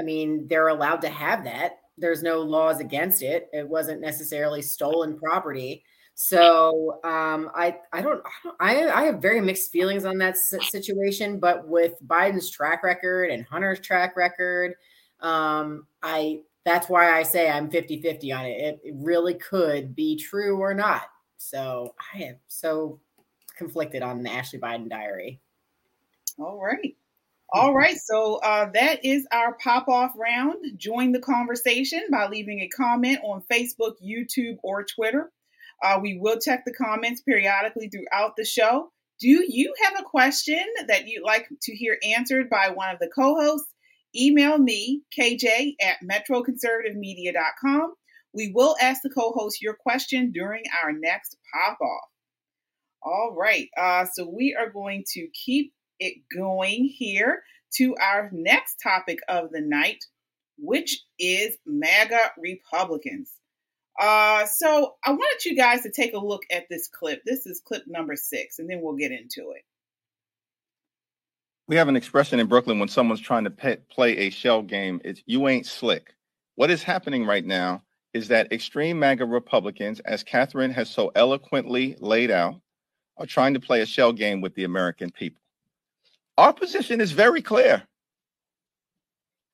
S5: I mean, they're allowed to have that. There's no laws against it. It wasn't necessarily stolen property. So um, I I don't I I have very mixed feelings on that situation. But with Biden's track record and Hunter's track record, um, I that's why I say I'm 50-50 on it. it. It really could be true or not. So I am so conflicted on the Ashley Biden diary.
S1: All right. All right. So uh, that is our pop off round. Join the conversation by leaving a comment on Facebook, YouTube, or Twitter. Uh, we will check the comments periodically throughout the show. Do you have a question that you'd like to hear answered by one of the co hosts? Email me, kj at metroconservativemedia.com. We will ask the co host your question during our next pop off. All right. Uh, so we are going to keep it going here to our next topic of the night, which is MAGA Republicans. Uh, so I wanted you guys to take a look at this clip. This is clip number six, and then we'll get into it.
S12: We have an expression in Brooklyn when someone's trying to pet, play a shell game. It's you ain't slick. What is happening right now is that extreme MAGA Republicans, as Katherine has so eloquently laid out, are trying to play a shell game with the American people. Our position is very clear.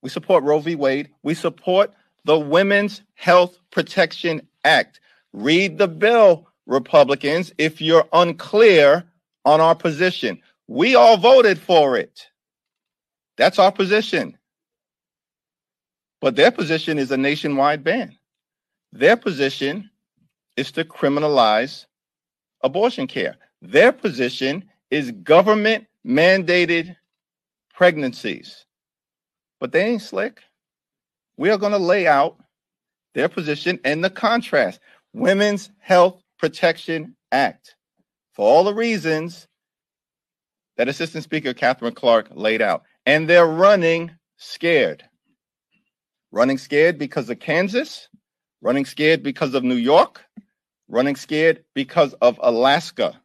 S12: We support Roe v. Wade. We support the Women's Health Protection Act. Read the bill, Republicans, if you're unclear on our position. We all voted for it. That's our position. But their position is a nationwide ban. Their position is to criminalize abortion care. Their position is government mandated pregnancies. But they ain't slick we are going to lay out their position and the contrast. Women's Health Protection Act. For all the reasons that Assistant Speaker Katherine Clark laid out. And they're running scared. Running scared because of Kansas, running scared because of New York, running scared because of Alaska,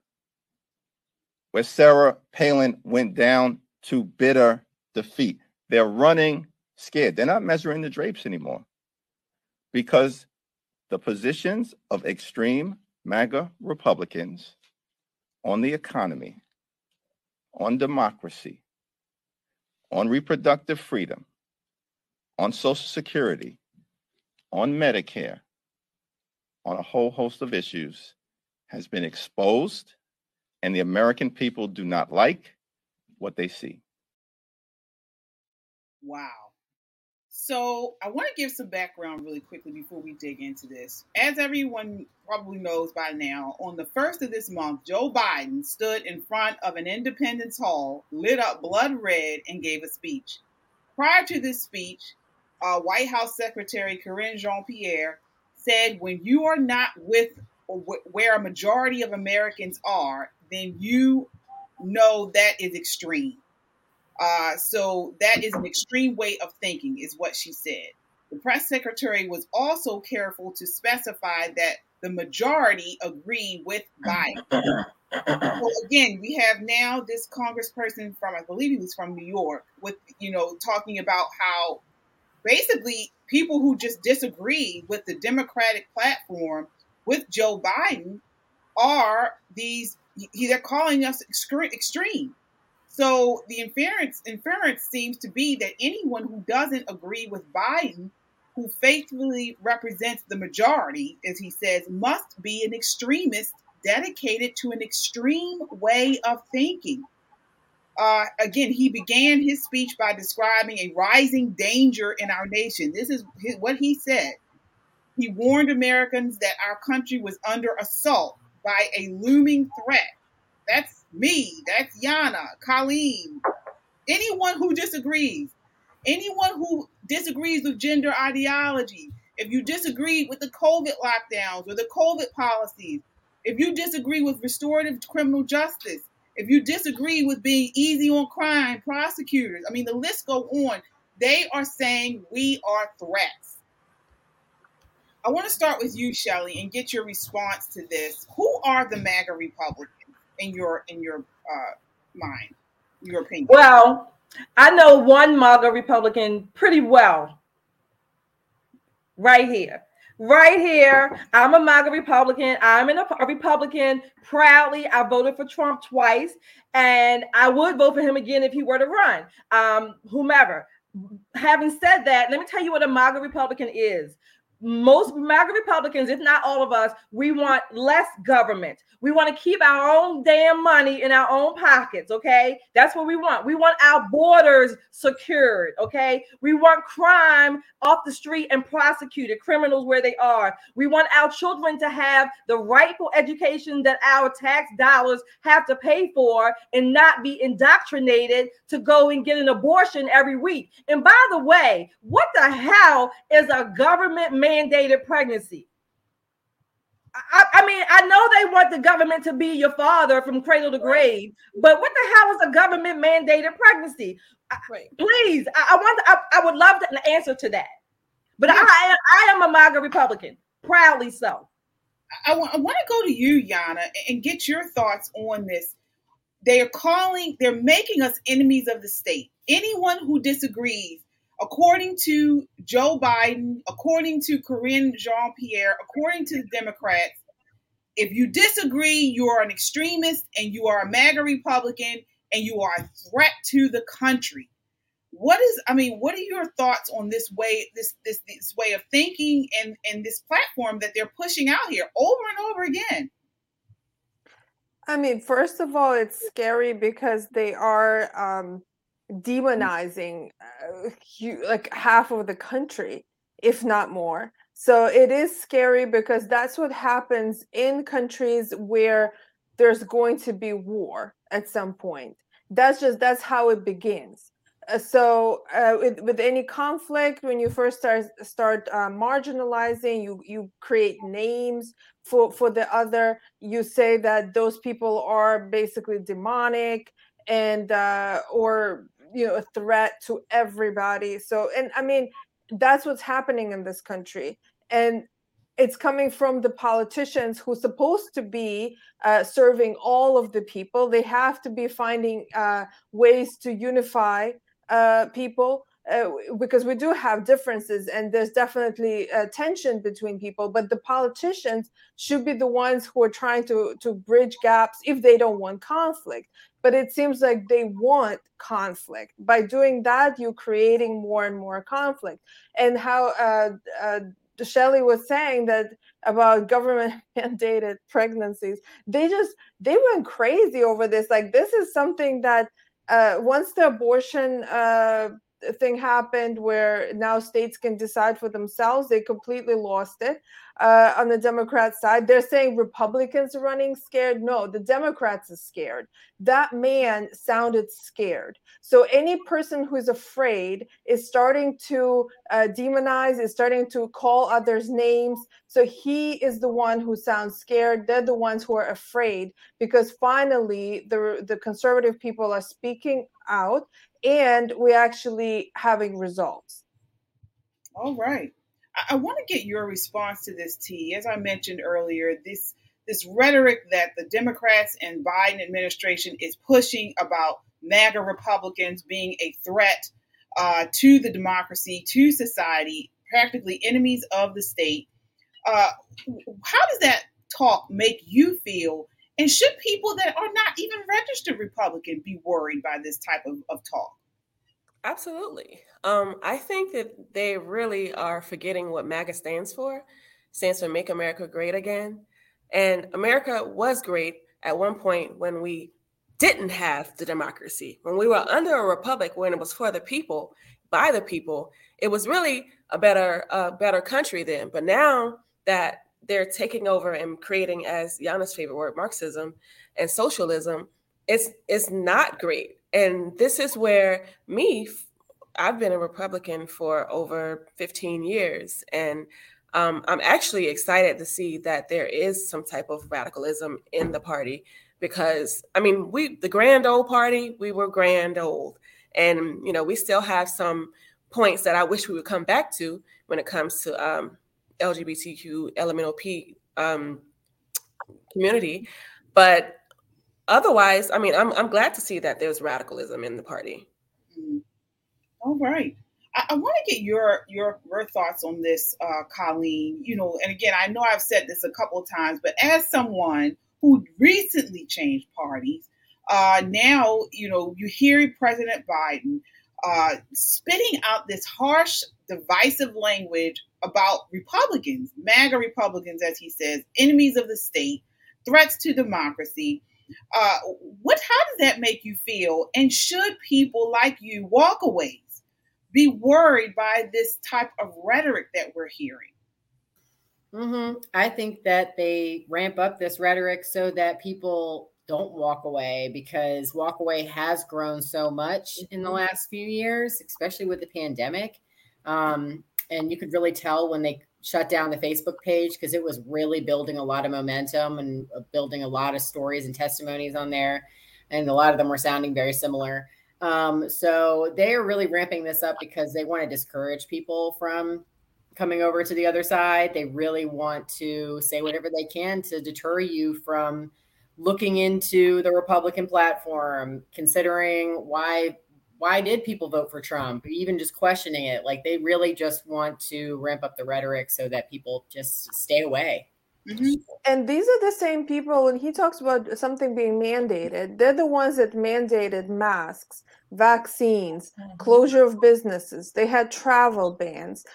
S12: where Sarah Palin went down to bitter defeat. They're running scared. They're not measuring the drapes anymore because the positions of extreme MAGA Republicans on the economy, on democracy, on reproductive freedom, on Social Security, on Medicare, on a whole host of issues has been exposed, and the American people do not like what they see.
S1: Wow. So I want to give some background really quickly before we dig into this. As everyone probably knows by now, on the first of this month, Joe Biden stood in front of an Independence Hall, lit up blood red, and gave a speech. Prior to this speech, uh, White House Secretary Karine Jean-Pierre said, "When you are not with where a majority of Americans are, then you know that is extreme." Uh, so that is an extreme way of thinking, is what she said. The press secretary was also careful to specify that the majority agree with Biden. so again, we have now this congressperson from, I believe he was from New York, with you know talking about how basically people who just disagree with the Democratic platform with Joe Biden are these. They're calling us extreme. So the inference inference seems to be that anyone who doesn't agree with Biden, who faithfully represents the majority, as he says, must be an extremist dedicated to an extreme way of thinking. Uh, again, he began his speech by describing a rising danger in our nation. This is his, what he said. He warned Americans that our country was under assault by a looming threat. That's me, that's Yana, Colleen, anyone who disagrees, anyone who disagrees with gender ideology, if you disagree with the COVID lockdowns or the COVID policies, if you disagree with restorative criminal justice, if you disagree with being easy on crime, prosecutors, I mean, the list go on. They are saying we are threats. I want to start with you, Shelley, and get your response to this. Who are the MAGA Republicans in your in your uh, mind, your opinion?
S2: Well, I know one MAGA Republican pretty well. Right here. Right here. I'm a MAGA Republican. I'm a, a Republican. Proudly, I voted for Trump twice, and I would vote for him again if he were to run. Um, whomever. Having said that, let me tell you what a MAGA Republican is most MAGA Republicans, if not all of us, we want less government. We want to keep our own damn money in our own pockets. Okay. That's what we want. We want our borders secured. Okay. We want crime off the street and prosecuted, criminals where they are. We want our children to have the rightful education that our tax dollars have to pay for and not be indoctrinated to go and get an abortion every week. And by the way, what the hell is a government mandated pregnancy? I, I, mean, I know they want the government to be your father from cradle to grave, but what the hell is a government mandated pregnancy? Right. Please, I, I want, I, I, would love an answer to that. But I, I am a MAGA Republican, proudly so.
S1: I, want, I want to go to you, Yana, and get your thoughts on this. They are calling, they're making us enemies of the state. Anyone who disagrees according to Joe Biden, according to Karine Jean Pierre, according to the Democrats, if you disagree, you are an extremist and you are a MAGA Republican and you are a threat to the country. What is I mean, what are your thoughts on this way, this this this way of thinking and and this platform that they're pushing out here over and over again?
S3: I mean, first of all, it's scary because they are um, demonizing uh, like half of the country, if not more. So it is scary because that's what happens in countries where there's going to be war at some point. That's just that's how it begins. Uh, so uh, with, with any conflict, when you first start start uh, marginalizing, you you create names for for the other. You say that those people are basically demonic and uh, or you know a threat to everybody. So and i mean that's what's happening in this country. And it's coming from the politicians who's supposed to be uh, serving all of the people. They have to be finding uh, ways to unify uh, people uh, because we do have differences and there's definitely a tension between people. But the politicians should be the ones who are trying to to bridge gaps if they don't want conflict but it seems like they want conflict. By doing that you're creating more and more conflict. And how uh, uh, Shelley was saying that about government mandated pregnancies they just they went crazy over this. Like this is something that uh, once the abortion uh, thing happened where now states can decide for themselves. They completely lost it uh, on the Democrat side. They're saying Republicans are running scared. No, the Democrats are scared. That man sounded scared. So any person who's afraid is starting to uh, demonize, is starting to call others names. So he is the one who sounds scared. They're the ones who are afraid because finally the the conservative people are speaking out and we're actually having results.
S1: All right. I, want to get your response to this, T. As I mentioned earlier, this this rhetoric that the Democrats and Biden administration is pushing about MAGA Republicans being a threat uh, to the democracy, to society, practically enemies of the state. Uh, how does that talk make you feel? And should people that are not even registered Republican be worried by this type of, of talk?
S4: Absolutely. Um, I think that they really are forgetting what MAGA stands for. stands for Make America Great Again. And America was great at one point when we didn't have the democracy. When we were under a republic, when it was for the people, by the people, it was really a better, a better country then. But now that they're taking over and creating, as Yana's favorite word, Marxism and socialism, it's it's not great. And this is where me, I've been a Republican for over 15 years, and um, I'm actually excited to see that there is some type of radicalism in the party because I mean, we the grand old party, we were grand old, and you know, we still have some points that I wish we would come back to when it comes to um, LGBTQ LMNOP um, community, but otherwise, I mean, I'm I'm glad to see that there's radicalism in the party.
S1: Mm-hmm. All right. I, I want to get your your your thoughts on this, uh, Colleen. You know, and again, I know I've said this a couple of times, but as someone who recently changed parties, uh, now you know you hear President Biden uh, spitting out this harsh, divisive language about Republicans, MAGA Republicans, as he says, enemies of the state, threats to democracy. Uh, what? How does that make you feel? And should people like you walkaways be worried by this type of rhetoric that we're hearing?
S5: Mm-hmm. I think that they ramp up this rhetoric so that people don't walk away because walk away has grown so much in the mm-hmm. last few years, especially with the pandemic. Um, and you could really tell when they shut down the Facebook page because it was really building a lot of momentum and uh, building a lot of stories and testimonies on there. And a lot of them were sounding very similar. Um, so they are really ramping this up because they want to discourage people from coming over to the other side. They really want to say whatever they can to deter you from looking into the Republican platform, considering why why did people vote for Trump, even just questioning it. Like they really just want to ramp up the rhetoric so that people just stay away.
S3: Mm-hmm. And these are the same people when he talks about something being mandated. They're the ones that mandated masks, vaccines, mm-hmm. closure of businesses. They had travel bans.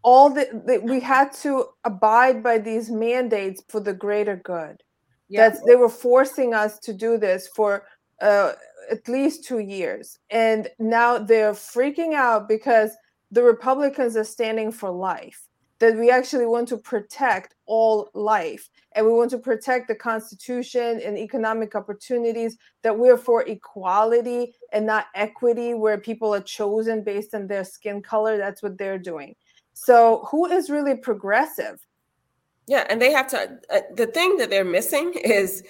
S3: All the, the we had to abide by these mandates for the greater good. Yeah. That they were forcing us to do this for uh, at least two years. And now they're freaking out because the Republicans are standing for life, that we actually want to protect all life and we want to protect the Constitution and economic opportunities, that we're for equality and not equity, where people are chosen based on their skin color. That's what they're doing. So, who is really progressive?
S4: Yeah, and they have to. Uh, the thing that they're missing is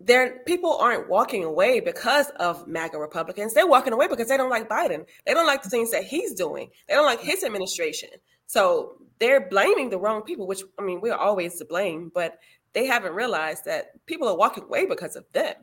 S4: there people aren't walking away because of MAGA Republicans. They're walking away because they don't like Biden. They don't like the things that he's doing. They don't like his administration. So they're blaming the wrong people, which I mean, we're always to blame, but they haven't realized that people are walking away because of them.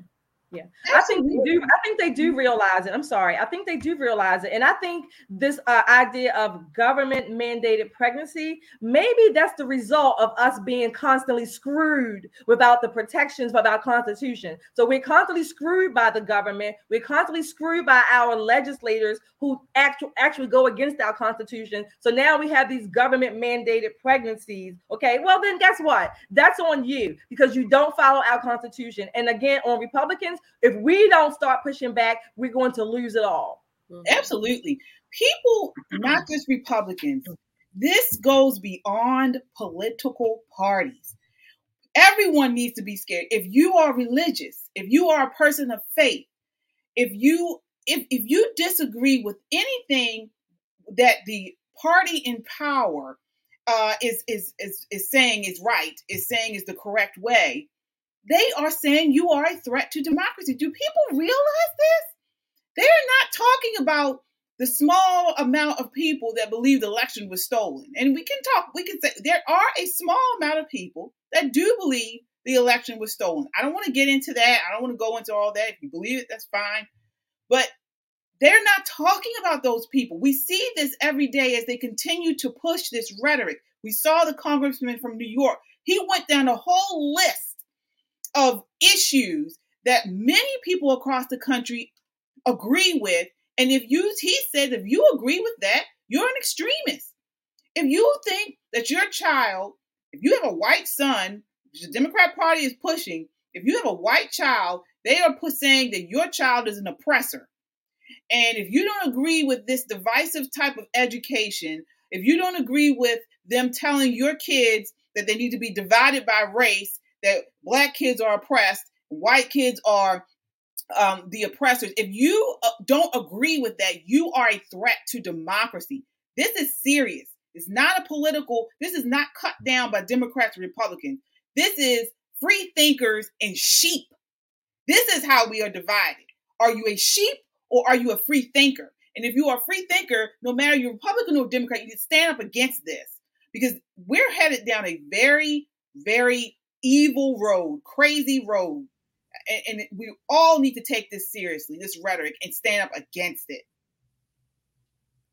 S2: Yeah, I think they do. I think they do realize it. I'm sorry. I think they do realize it, and I think this uh, idea of government mandated pregnancy maybe that's the result of us being constantly screwed without the protections of our constitution. So we're constantly screwed by the government. We're constantly screwed by our legislators who actually actually go against our constitution. So now we have these government mandated pregnancies. Okay, well then guess what? That's on you because you don't follow our constitution. And again, on Republicans if we don't start pushing back, we're going to lose it all.
S1: Mm-hmm. Absolutely. People, not just Republicans, this goes beyond political parties. Everyone needs to be scared. If you are religious, if you are a person of faith, if you if, if you disagree with anything that the party in power uh, is, is is is saying is right, is saying is the correct way, they are saying you are a threat to democracy. Do people realize this? They're not talking about the small amount of people that believe the election was stolen. And we can talk, we can say there are a small amount of people that do believe the election was stolen. I don't want to get into that. I don't want to go into all that. If you believe it, that's fine. But they're not talking about those people. We see this every day as they continue to push this rhetoric. We saw the congressman from New York. He went down a whole list of issues that many people across the country agree with. And if you, he said, if you agree with that, you're an extremist. If you think that your child, if you have a white son, the Democrat Party is pushing, if you have a white child, they are saying that your child is an oppressor. And if you don't agree with this divisive type of education, if you don't agree with them telling your kids that they need to be divided by race that black kids are oppressed, white kids are um, the oppressors. If you uh, don't agree with that, you are a threat to democracy. This is serious. It's not a political, this is not cut down by Democrats and Republicans. This is free thinkers and sheep. This is how we are divided. Are you a sheep or are you a free thinker? And if you are a free thinker, no matter you're Republican or Democrat, you need to stand up against this because we're headed down a very, very evil road, crazy road. And, and we all need to take this seriously, this rhetoric, and stand up against it.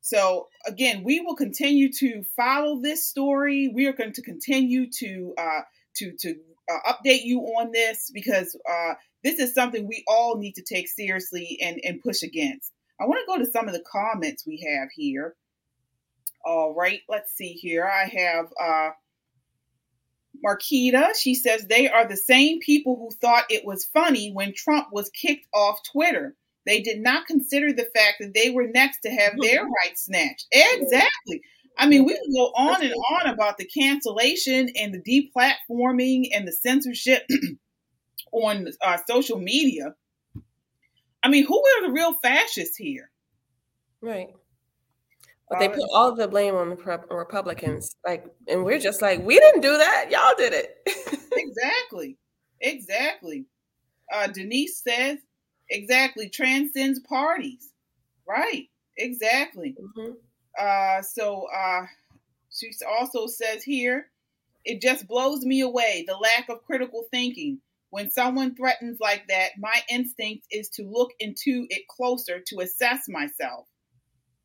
S1: So again, we will continue to follow this story. We are going to continue to uh, to to uh, update you on this because uh, this is something we all need to take seriously and and push against. I want to go to some of the comments we have here. All right, let's see here. I have uh, Marquita. She says they are the same people who thought it was funny when Trump was kicked off Twitter. They did not consider the fact that they were next to have their rights snatched. Exactly. I mean, we can go on and on about the cancellation and the deplatforming and the censorship on uh, social media. I mean, who are the real fascists here?
S4: Right. But they put all the blame on the Republicans. Like, and we're just like, we didn't do that. Y'all did it.
S1: exactly. Exactly. Uh, Denise says, exactly, transcends parties. Right. Exactly. Mm-hmm. Uh, so uh, she also says here, it just blows me away the lack of critical thinking. When someone threatens like that, my instinct is to look into it closer to assess myself.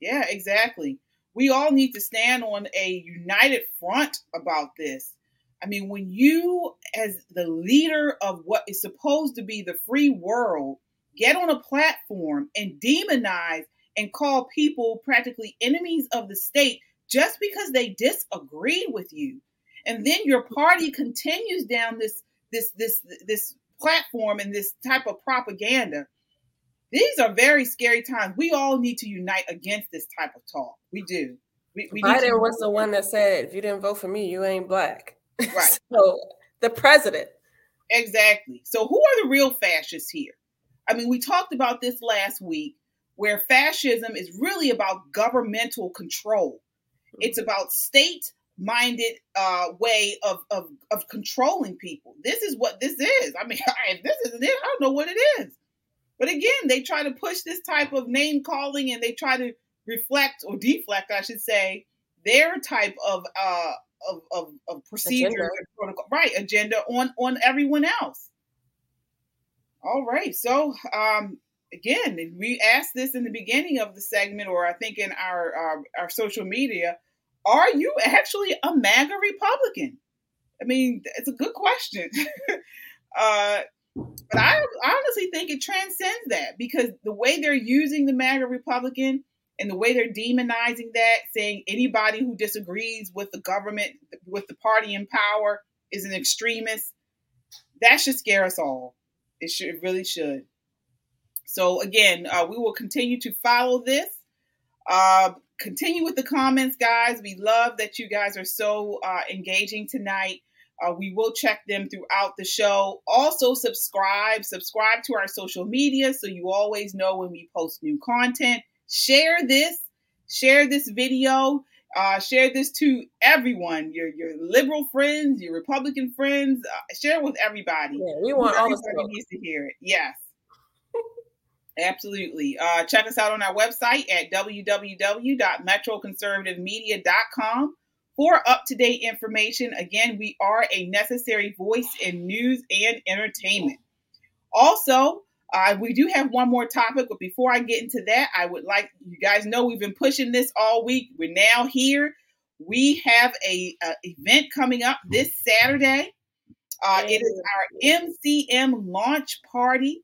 S1: Yeah, exactly. We all need to stand on a united front about this. I mean, when you, as the leader of what is supposed to be the free world, get on a platform and demonize and call people practically enemies of the state just because they disagree with you. And then your party continues down this this this this platform and this type of propaganda. These are very scary times. We all need to unite against this type of talk. We do. We,
S4: we Biden to- was the one that said, "If you didn't vote for me, you ain't black." Right. so the president.
S1: Exactly. So who are the real fascists here? I mean, we talked about this last week, where fascism is really about governmental control. It's mm-hmm. about state minded uh, way of, of of controlling people. This is what this is. I mean, if this isn't it, I don't know what it is. But again, they try to push this type of name calling, and they try to reflect or deflect, I should say, their type of uh, of, of, of procedure agenda. and protocol, right? Agenda on on everyone else. All right, so um, again, we asked this in the beginning of the segment, or I think in our our, our social media are you actually a MAGA Republican? I mean, it's a good question. uh, but I, honestly think it transcends that because the way they're using the MAGA Republican and the way they're demonizing that, saying anybody who disagrees with the government, with the party in power, is an extremist, that should scare us all. It should, it really should. So again, uh, we will continue to follow this. Uh, continue with the comments, guys. We love that you guys are so uh, engaging tonight. Uh, we will check them throughout the show. Also, subscribe. Subscribe to our social media so you always know when we post new content. Share this. Share this video. Uh, share this to everyone. Your your liberal friends, your Republican friends. Uh, share it with everybody.
S4: Yeah, we want everybody
S1: all needs to hear it. Yes. Absolutely. Uh, check us out on our website at www.metroconservativemedia.com for up to date information. Again, we are a necessary voice in news and entertainment. Also, uh, we do have one more topic, but before I get into that, I would like you guys know we've been pushing this all week. We're now here. We have a, a event coming up this Saturday. Uh, it is our MCM launch party.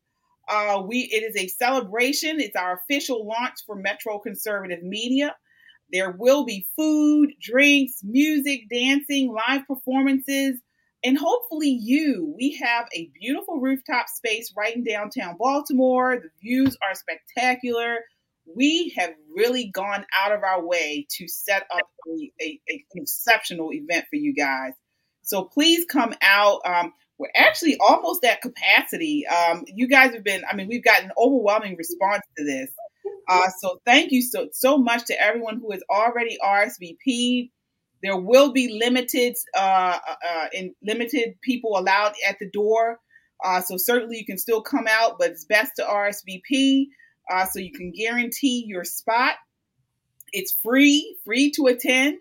S1: Uh, we it is a celebration. It's our official launch for Metro Conservative Media. There will be food, drinks, music, dancing, live performances, and hopefully you. We have a beautiful rooftop space right in downtown Baltimore. The views are spectacular. We have really gone out of our way to set up a, a, a exceptional event for you guys. So please come out. Um, we're actually almost at capacity. Um, you guys have been, I mean, we've gotten an overwhelming response to this. Uh, so thank you so so much to everyone who has already RSVP'd. There will be limited uh, uh, in limited people allowed at the door. Uh, so certainly you can still come out, but it's best to RSVP uh, so you can guarantee your spot. It's free, free to attend,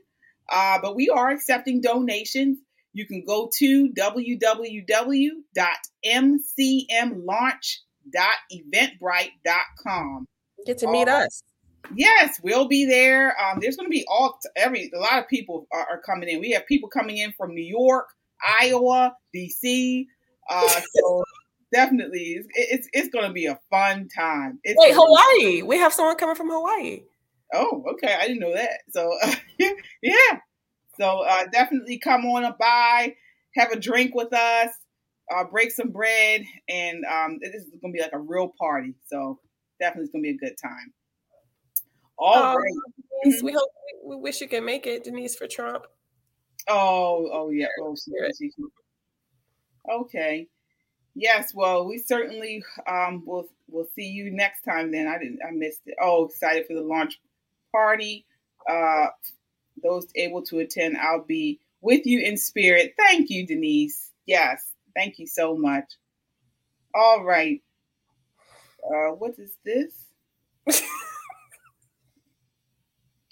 S1: uh, but we are accepting donations. You can go to www.mcmlaunch.eventbrite.com.
S4: Get to meet us.
S1: Yes, we'll be there. Um, there's going to be all every a lot of people are, are, coming in. We have people coming in from New York, Iowa, DC. Uh, so definitely, it's it's, it's going to be a fun time. It's
S4: Wait, Hawaii. We have someone coming from Hawaii.
S1: Oh, okay. I didn't know that. So uh, yeah, so uh, definitely come on by, have a drink with us, uh, break some bread, and um, this is going to be like a real party. So definitely, it's going to be a good time. All
S4: um,
S1: right.
S4: Denise, we hope we, wish you can make it, Denise, for Trump.
S1: Oh, oh yeah. Oh, okay. Yes. Well, we certainly um, will will see you next time. Then I didn't. I missed it. Oh, excited for the launch party. Uh, those able to attend, I'll be with you in spirit. Thank you, Denise. Yes. Thank you so much. All right. Uh, what is this?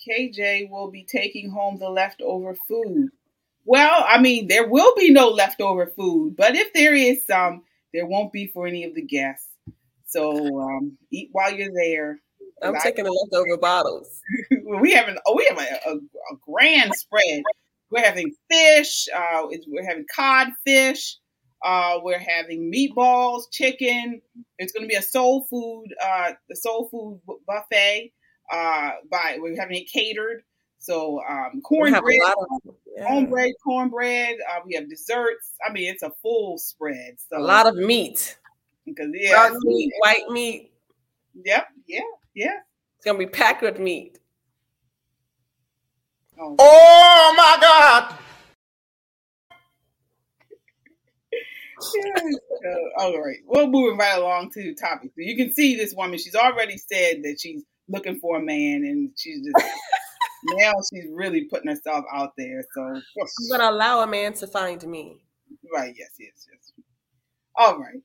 S1: KJ will be taking home the leftover food. Well, I mean, there will be no leftover food, but if there is some, there won't be for any of the guests. So um, eat while you're there.
S4: I'm taking the leftover bottles.
S1: we have an oh, we have a, a, a grand spread. We're having fish. Uh, we're having codfish. Uh, we're having meatballs, chicken. It's going to be a soul food, uh, the soul food buffet uh, by we're having it catered. So um, cornbread, yeah. cornbread, cornbread. Uh, we have desserts. I mean, it's a full spread. So
S4: a lot of meat.
S1: Because yeah,
S4: meat, white meat.
S1: Yep. Yeah. Yeah.
S4: It's gonna be packed with meat.
S6: Oh, oh my God.
S1: yeah. uh, all right. Well, moving right along to the topic. So you can see this woman. She's already said that she's looking for a man, and she's just now she's really putting herself out there. So I'm
S4: gonna allow a man to find me.
S1: Right. Yes. Yes. Yes. All right.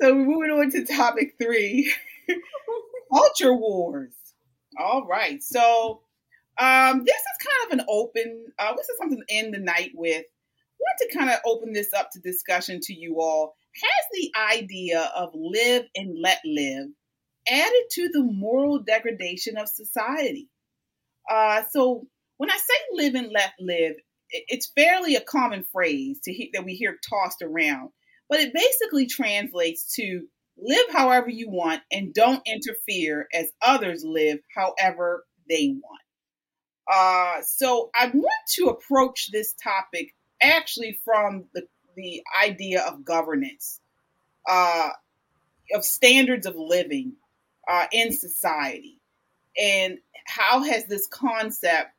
S1: So we're moving on to topic three: culture wars. All right. So um, this is kind of an open. Uh, this is something to end the night with. Want to kind of open this up to discussion to you all. Has the idea of live and let live added to the moral degradation of society. Uh, so when I say live and let live, it's fairly a common phrase to he- that we hear tossed around, but it basically translates to live however you want and don't interfere as others live however they want. Uh, so I want to approach this topic actually from the, the idea of governance, uh, of standards of living, uh, in society. And how has this concept,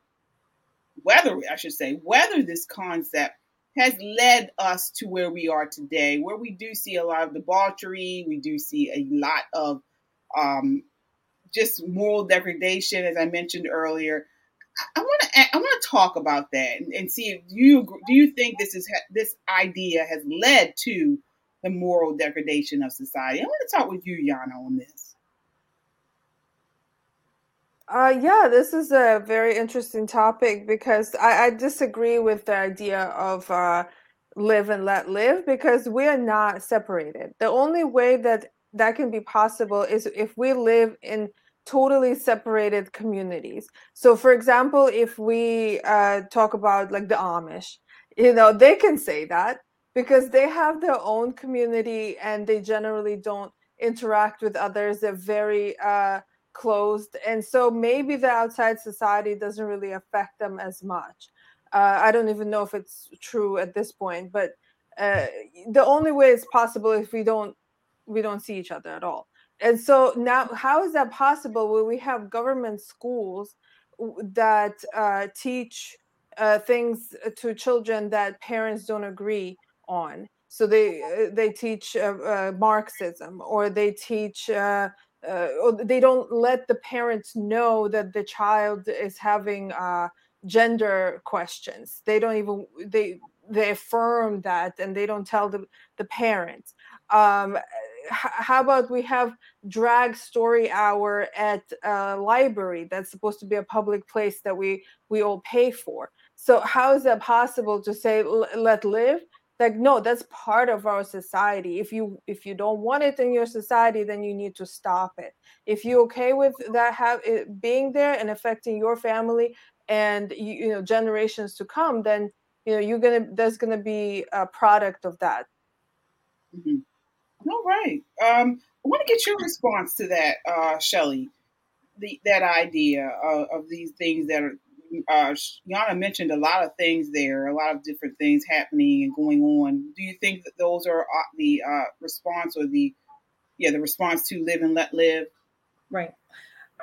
S1: whether I should say, whether this concept has led us to where we are today, where we do see a lot of debauchery, we do see a lot of um, just moral degradation, as I mentioned earlier. I want to I want to talk about that and, and see if you do you think this is this idea has led to the moral degradation of society. I want to talk with you, Yana, on this.
S3: Uh, yeah, this is a very interesting topic because I, I disagree with the idea of uh, live and let live because we are not separated. The only way that that can be possible is if we live in totally separated communities. So, for example, if we uh, talk about like the Amish, you know, they can say that because they have their own community and they generally don't interact with others. They're very uh, closed and so maybe the outside society doesn't really affect them as much uh, i don't even know if it's true at this point but uh, the only way it's possible if we don't we don't see each other at all and so now how is that possible when we have government schools that uh, teach uh, things to children that parents don't agree on so they uh, they teach uh, marxism or they teach uh, they don't let the parents know that the child is having uh, gender questions. They don't even they they affirm that and they don't tell the the parents. Um, how about we have drag story hour at a library that's supposed to be a public place that we we all pay for? So how is that possible to say let live? Like no that's part of our society. If you if you don't want it in your society then you need to stop it. If you're okay with that have it being there and affecting your family and you, you know generations to come then you know you're gonna there's gonna be a product of that.
S1: Mm-hmm. All right um i want to get your response to that uh shelly that idea of, of these things that are uh, Yana mentioned a lot of things there, a lot of different things happening and going on. Do you think that those are uh, the uh, response or the, yeah, the response to live and let live?
S2: Right.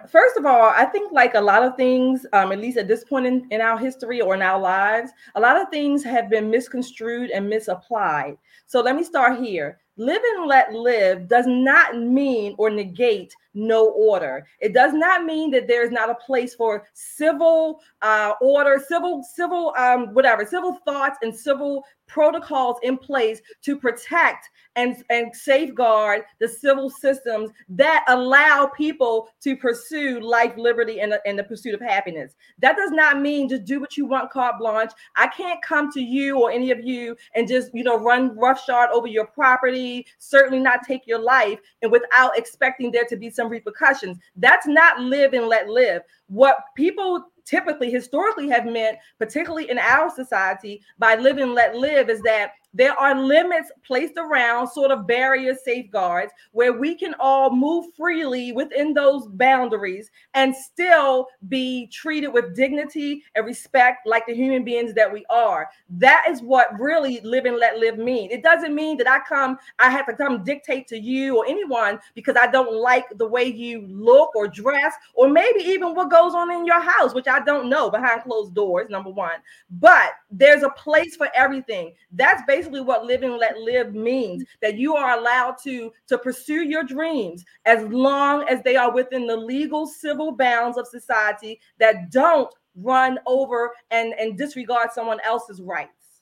S2: First of all, I think like a lot of things, um, at least at this point in, in our history or in our lives, a lot of things have been misconstrued and misapplied. So let me start here. Live and let live does not mean or negate no order. It does not mean that there's not a place for civil uh, order, civil, civil, um, whatever, civil thoughts and civil protocols in place to protect and, and safeguard the civil systems that allow people to pursue life, liberty, and, and the pursuit of happiness. That does not mean just do what you want, carte blanche. I can't come to you or any of you and just, you know, run roughshod over your property, certainly not take your life, and without expecting there to be some repercussions. That's not live and let live. What people typically historically have meant, particularly in our society, by live and let live, is that there are limits placed around sort of barriers, safeguards, where we can all move freely within those boundaries and still be treated with dignity and respect like the human beings that we are. That is what really live and let live mean. It doesn't mean that I come, I have to come dictate to you or anyone because I don't like the way you look or dress, or maybe even what goes on in your house, which I don't know behind closed doors, number one. But there's a place for everything. That's basically what living let live means that you are allowed to to pursue your dreams as long as they are within the legal civil bounds of society that don't run over and and disregard someone else's rights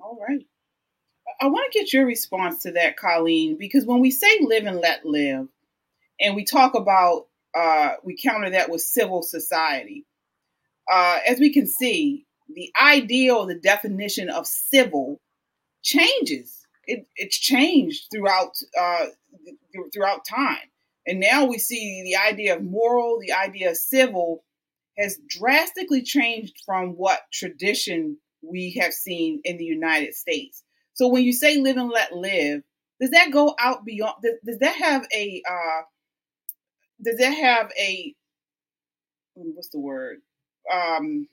S1: all right i want to get your response to that colleen because when we say live and let live and we talk about uh, we counter that with civil society uh, as we can see the ideal the definition of civil changes. It, it's changed throughout uh, throughout time, and now we see the idea of moral, the idea of civil, has drastically changed from what tradition we have seen in the United States. So when you say live and let live, does that go out beyond? Does, does that have a uh, does that have a what's the word? Um,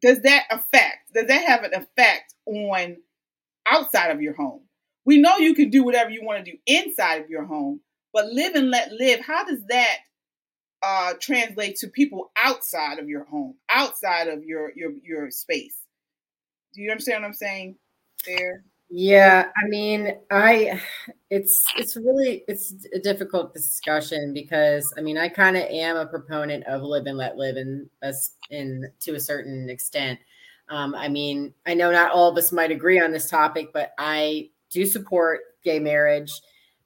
S1: does that affect, does that have an effect on outside of your home? We know you can do whatever you want to do inside of your home, but live and let live, how does that uh, translate to people outside of your home, outside of your your your space? Do you understand what I'm saying there?
S5: Yeah, I mean, I it's it's really it's a difficult discussion because I mean, I kind of am a proponent of live and let live in us in to a certain extent. Um, I mean, I know not all of us might agree on this topic, but I do support gay marriage.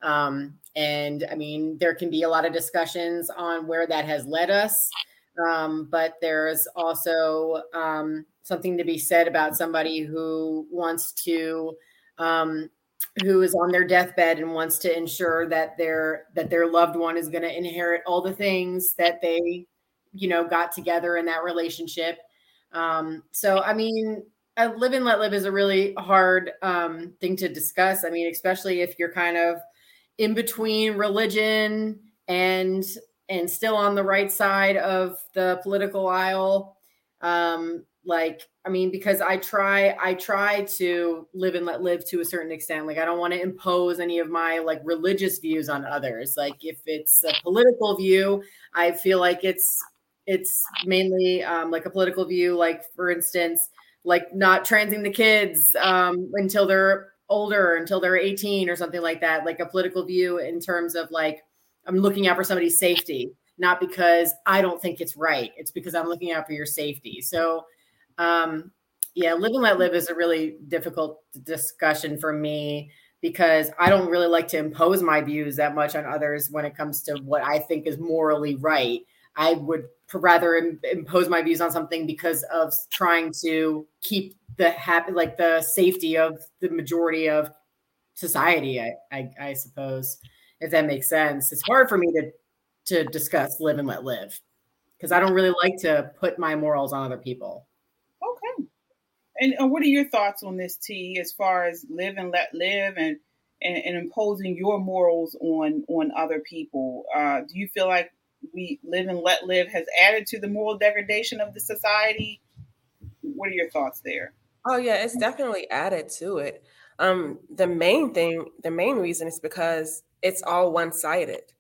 S5: Um, and I mean, there can be a lot of discussions on where that has led us. Um, but there's also um, something to be said about somebody who wants to um, who is on their deathbed and wants to ensure that their that their loved one is going to inherit all the things that they you know got together in that relationship. Um so i mean live and let live is a really hard um thing to discuss. I mean especially if you're kind of in between religion and and still on the right side of the political aisle. Um like i mean because i try i try to live and let live to a certain extent like i don't want to impose any of my like religious views on others like if it's a political view i feel like it's it's mainly um, like a political view like for instance like not transing the kids um, until they're older until they're 18 or something like that like a political view in terms of like i'm looking out for somebody's safety not because I don't think it's right. It's because I'm looking out for your safety. So, um, yeah, live and let live is a really difficult discussion for me because I don't really like to impose my views that much on others when it comes to what I think is morally right. I would rather Im- impose my views on something because of trying to keep the happy, like the safety of the majority of society. I, I, I suppose, if that makes sense. It's hard for me to to discuss live and let live because I don't really like to put my morals on other people.
S1: And uh, what are your thoughts on this, T, as far as live and let live and and, and imposing your morals on on other people? Uh, do you feel like we live and let live has added to the moral degradation of the society? What are your thoughts there?
S4: Oh yeah, it's definitely added to it. Um, the main thing, the main reason is because it's all one-sided.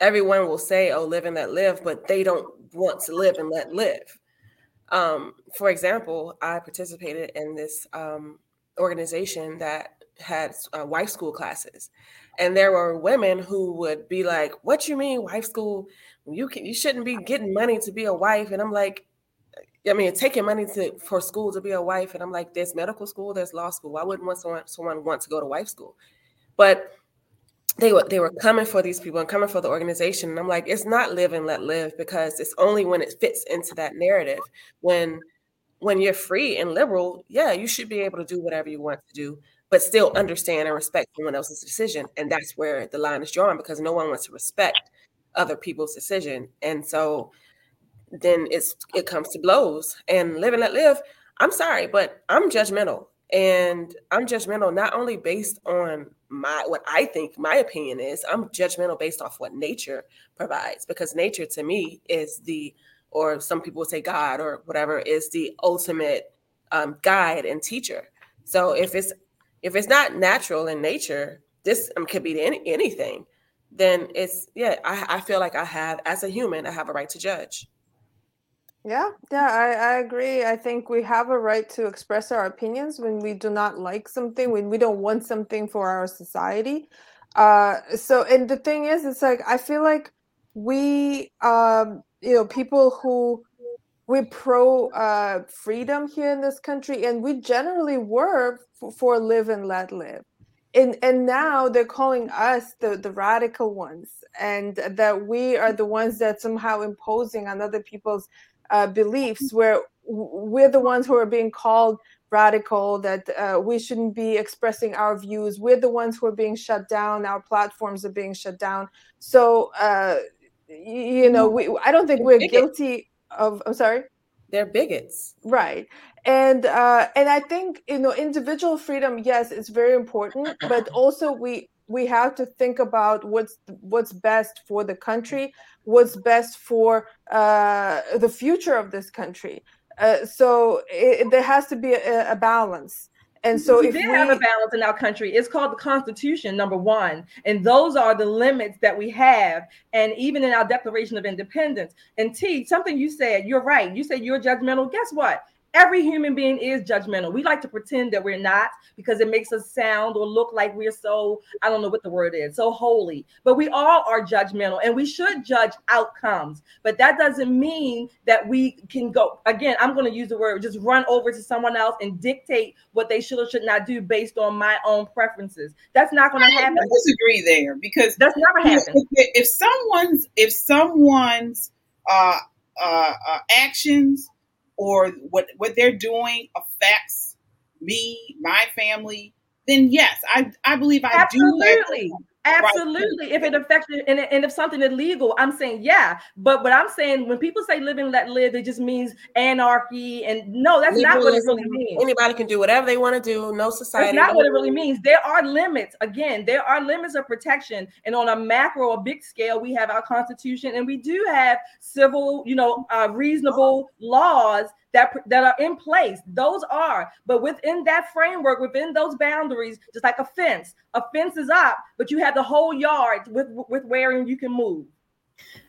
S4: Everyone will say, "Oh, live and let live," but they don't want to live and let live. Um, for example, I participated in this um, organization that had uh, wife school classes, and there were women who would be like, "What you mean wife school? You can, you shouldn't be getting money to be a wife." And I'm like, I mean, taking money to for school to be a wife, and I'm like, there's medical school, there's law school. Why wouldn't want someone someone want to go to wife school? But they were they were coming for these people and coming for the organization. And I'm like, it's not live and let live because it's only when it fits into that narrative. When when you're free and liberal, yeah, you should be able to do whatever you want to do, but still understand and respect someone else's decision. And that's where the line is drawn because no one wants to respect other people's decision. And so then it's it comes to blows. And live and let live, I'm sorry, but I'm judgmental. And I'm judgmental not only based on my what I think my opinion is. I'm judgmental based off what nature provides because nature to me is the or some people say God or whatever is the ultimate um, guide and teacher. So if it's if it's not natural in nature, this um, could be any, anything. Then it's yeah. I, I feel like I have as a human, I have a right to judge.
S3: Yeah, yeah, I, I agree. I think we have a right to express our opinions when we do not like something, when we don't want something for our society. Uh, so, and the thing is, it's like I feel like we, um, you know, people who we pro uh, freedom here in this country, and we generally were for, for live and let live. And, and now they're calling us the, the radical ones and that we are the ones that somehow imposing on other people's uh, beliefs where we're the ones who are being called radical that uh, we shouldn't be expressing our views. We're the ones who are being shut down. Our platforms are being shut down. So uh, you know we i don't think we're guilty of i'm sorry?
S4: They're bigots.
S3: Right. And uh, and i think you know individual freedom yes it's very important but also we we have to think about what's what's best for the country what's best for uh, the future of this country. Uh, so it, there has to be a, a balance. And so
S2: we if did we have a balance in our country, it's called the Constitution, number one. And those are the limits that we have. And even in our Declaration of Independence. And T, something you said, you're right. You said you're judgmental. Guess what? Every human being is judgmental. We like to pretend that we're not because it makes us sound or look like we're so, I don't know what the word is, so holy. But we all are judgmental and we should judge outcomes. But that doesn't mean that we can go, again, I'm going to use the word, just run over to someone else and dictate what they should or should not do based on my own preferences. That's not going to happen. I
S1: disagree there because
S2: that's never happened.
S1: If, if someone's, if someone's, uh, uh, uh, actions or what what they're doing affects me, my family, then yes, I I believe I
S2: Absolutely. do. Absolutely. Right. If it affects and, and if something is illegal, I'm saying yeah. But what I'm saying when people say live and let live, it just means anarchy. And no, that's not what it really means.
S4: Anybody can do whatever they want to do. No society.
S2: That's not what it really means. There are limits. Again, there are limits of protection. And on a macro or big scale, we have our constitution and we do have civil, you know, uh, reasonable laws that that are in place. Those are, but within that framework, within those boundaries, just like a fence, a fence is up, but you have the whole yard with with wherein you can move.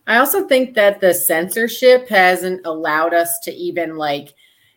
S5: I also think that the censorship hasn't allowed us to even like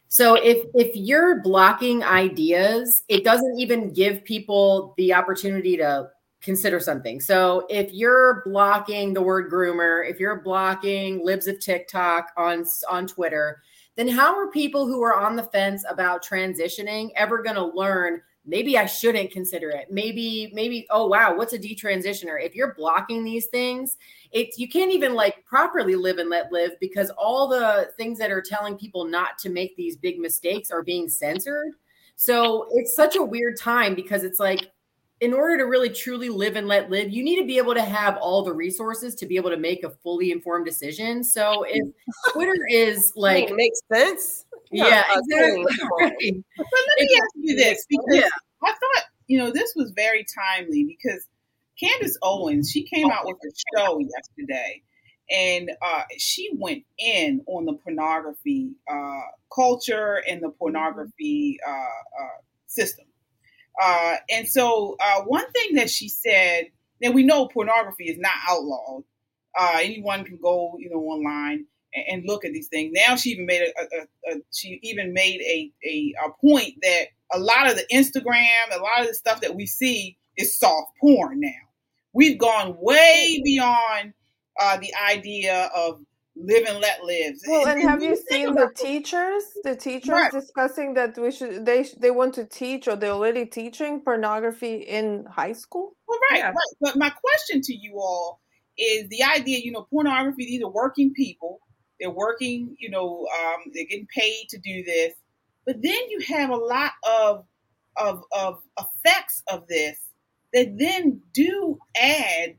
S5: so if if you're blocking ideas, it doesn't even give people the opportunity to consider something. So if you're blocking the word groomer, if you're blocking libs of TikTok on on Twitter, then how are people who are on the fence about transitioning ever going to learn maybe I shouldn't consider it. Maybe, maybe, oh wow, what's a detransitioner? If you're blocking these things, it's you can't even like properly live and let live because all the things that are telling people not to make these big mistakes are being censored. So it's such a weird time because it's like in order to really truly live and let live, you need to be able to have all the resources to be able to make a fully informed decision. So if Twitter is like
S4: it makes sense.
S5: Yeah,
S4: exactly.
S1: But let me ask you this because
S5: Yeah.
S1: I thought, you know, this was very timely because Candace Owens, she came out with a show yesterday and uh, she went in on the pornography uh, culture and the pornography uh, uh, system. Uh, and so, uh, one thing that she said, that we know pornography is not outlawed. Uh, anyone can go, you know, online and, and look at these things. Now she even made a, a, a, a she even made a, a a point that a lot of the Instagram, a lot of the stuff that we see is soft porn now. We've gone way beyond uh, the idea of live and let live.
S3: Well, and have you seen the teachers? The teachers
S1: Right.
S3: discussing that we should they they want to teach or they're already teaching pornography in high school.
S1: Well, right, right. But my question to you all is the idea, you know, pornography, these are working people. They're working, you know, um, they're getting paid to do this. But then you have a lot of of of effects of this that then do add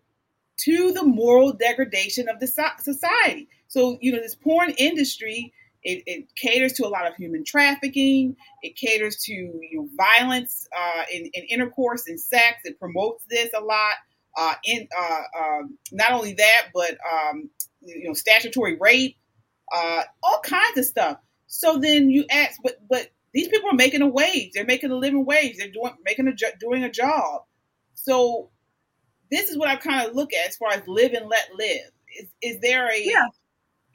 S1: to the moral degradation of the society. So, you know, this porn industry, it, it caters to a lot of human trafficking. It caters to you know, violence uh, in, in intercourse and sex. It promotes this a lot. Uh, in uh, um, not only that, but um, you know, statutory rape, uh, all kinds of stuff. So then you ask, but but these people are making a wage. They're making a living wage. They're doing making a doing a job. So this is what I kind of look at as far as live and let live. Is, is there a
S2: Yeah.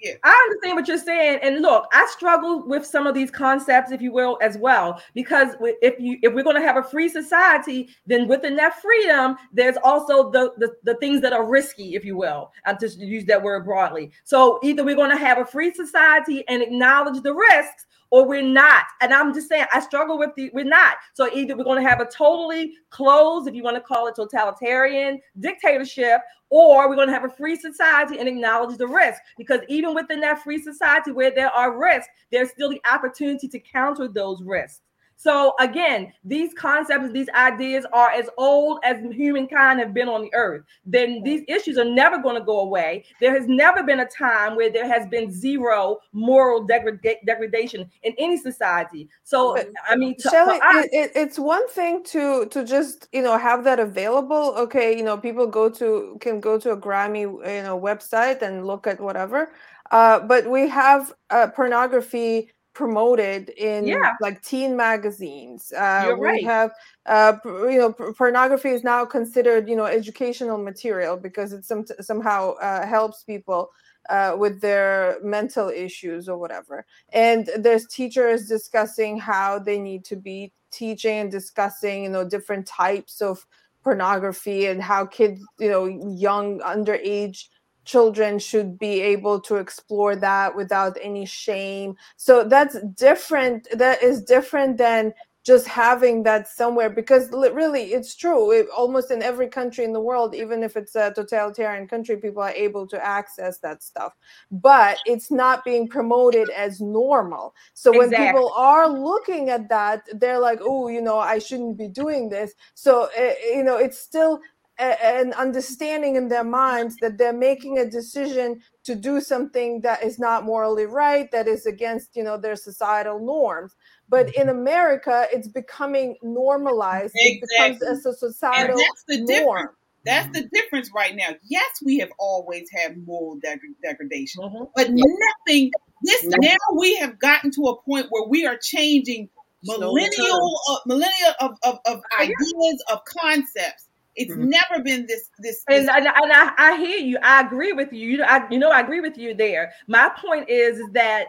S1: Yeah.
S2: I understand what you're saying, and look, I struggle with some of these concepts, if you will, as well. Because if you if we're going to have a free society, then within that freedom, there's also the the, the things that are risky, if you will. I just use that word broadly. So either we're going to have a free society and acknowledge the risks, or we're not. And I'm just saying, I struggle with the we're not. So either we're going to have a totally closed, if you want to call it totalitarian dictatorship, or we're going to have a free society and acknowledge the risk. Because even within that free society where there are risks, there's still the opportunity to counter those risks. So again, these concepts, these ideas are as old as humankind have been on the earth. Then these issues are never going to go away. There has never been a time where there has been zero moral degrada- degradation in any society. So I mean, to,
S3: Shelley,
S2: us,
S3: it, it's one thing to to just you know have that available. Okay, you know people go to can go to a Grammy you know website and look at whatever. Uh, but we have uh, pornography promoted in
S2: Yeah.
S3: like teen magazines. Uh,
S2: You're
S3: we have uh, you know p- pornography is now considered you know educational material because it some, somehow uh, helps people uh, with their mental issues or whatever. And there's teachers discussing how they need to be teaching and discussing, you know, different types of pornography and how kids, you know, young underage children should be able to explore that without any shame. So that's different. That is different than just having that somewhere because really it's true it, almost in every country in the world even if it's a totalitarian country people are able to access that stuff but it's not being promoted as normal so when
S2: Exactly.
S3: people are looking at that they're like oh you know i shouldn't be doing this so uh, you know it's still an understanding in their minds that they're making a decision to do something that is not morally right that is against you know their societal norms but in mm-hmm. america it's becoming normalized exactly. it becomes as a
S1: And
S3: societal
S1: that's the
S3: norm
S1: difference. That's mm-hmm. the difference right now. Yes, we have always had moral deg- degradation, mm-hmm. but nothing. This
S5: No.
S1: now we have gotten to a point where we are changing millennial, uh, millennia of, of, of ideas of concepts. It's mm-hmm. never been this this.
S2: and, and, and I, I hear you. I agree with you. You know, I, you know, I agree with you there. My point is, is that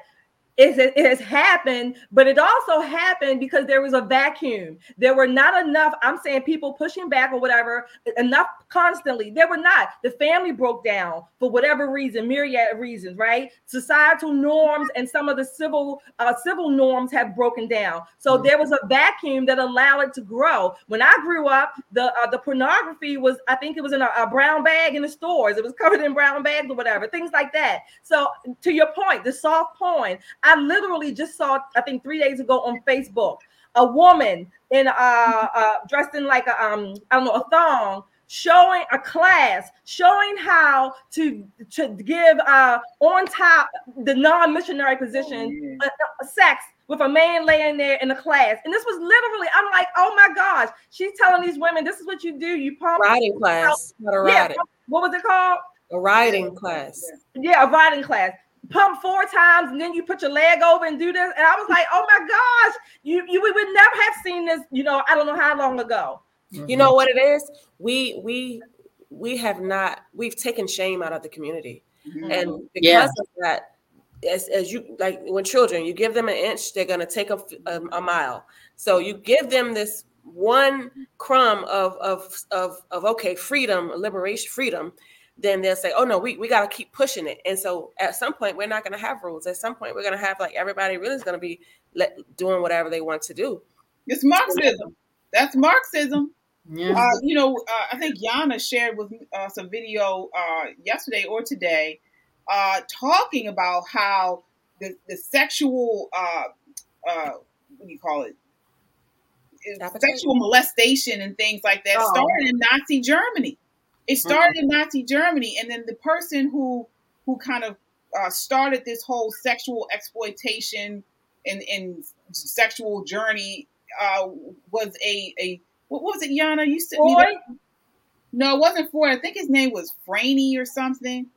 S2: it, it has happened, but it also happened because there was a vacuum. There were not enough, I'm saying people pushing back or whatever, enough constantly. They were not. The family broke down for whatever reason, myriad of reasons, right? Societal norms and some of the civil uh, civil norms have broken down. So mm-hmm. there was a vacuum that allowed it to grow. When I grew up, the uh, the pornography was, I think it was in a, a brown bag in the stores. It was covered in brown bags or whatever, things like that. So to your point, the soft porn, I literally just saw, I think three days ago on Facebook, a woman in uh, uh dressed in like a um, I don't know, a thong showing a class showing how to to give uh on top the non-missionary position oh, uh, uh, sex with a man laying there in the class. And this was literally i'm like oh my gosh she's telling these women this is what you do. You pump
S4: riding class
S2: yeah, what was it called?
S4: A riding class.
S2: Yeah a riding class. Pump four times and then you put your leg over and do this. And i was like oh my gosh you you we would never have seen this you know i don't know how long ago
S4: Mm-hmm. You know what it is? We we we have not we've taken shame out of the community. Mm-hmm. And because yeah. of that, as, as you like when children, you give them an inch, they're gonna take a, a, a mile. So you give them this one crumb of of of of okay, freedom, liberation, freedom, then they'll say, "Oh no, we, we got to keep pushing it." And so at some point, we're not going to have rules. At some point, we're going to have like everybody really is going to be let, doing whatever they want to do.
S1: It's Marxism. That's Marxism. Yeah. Uh, you know, uh, I think Yana shared with us a video uh, yesterday or today uh, talking about how the, the sexual, uh, uh, what do you call it? Sexual molestation and things like that oh. started in Nazi Germany. It started mm-hmm. in Nazi Germany, and then the person who who kind of started this whole sexual exploitation and, and sexual journey was a, a what was it, Yana? You said No, it wasn't Freud. I think his name was Franey or something.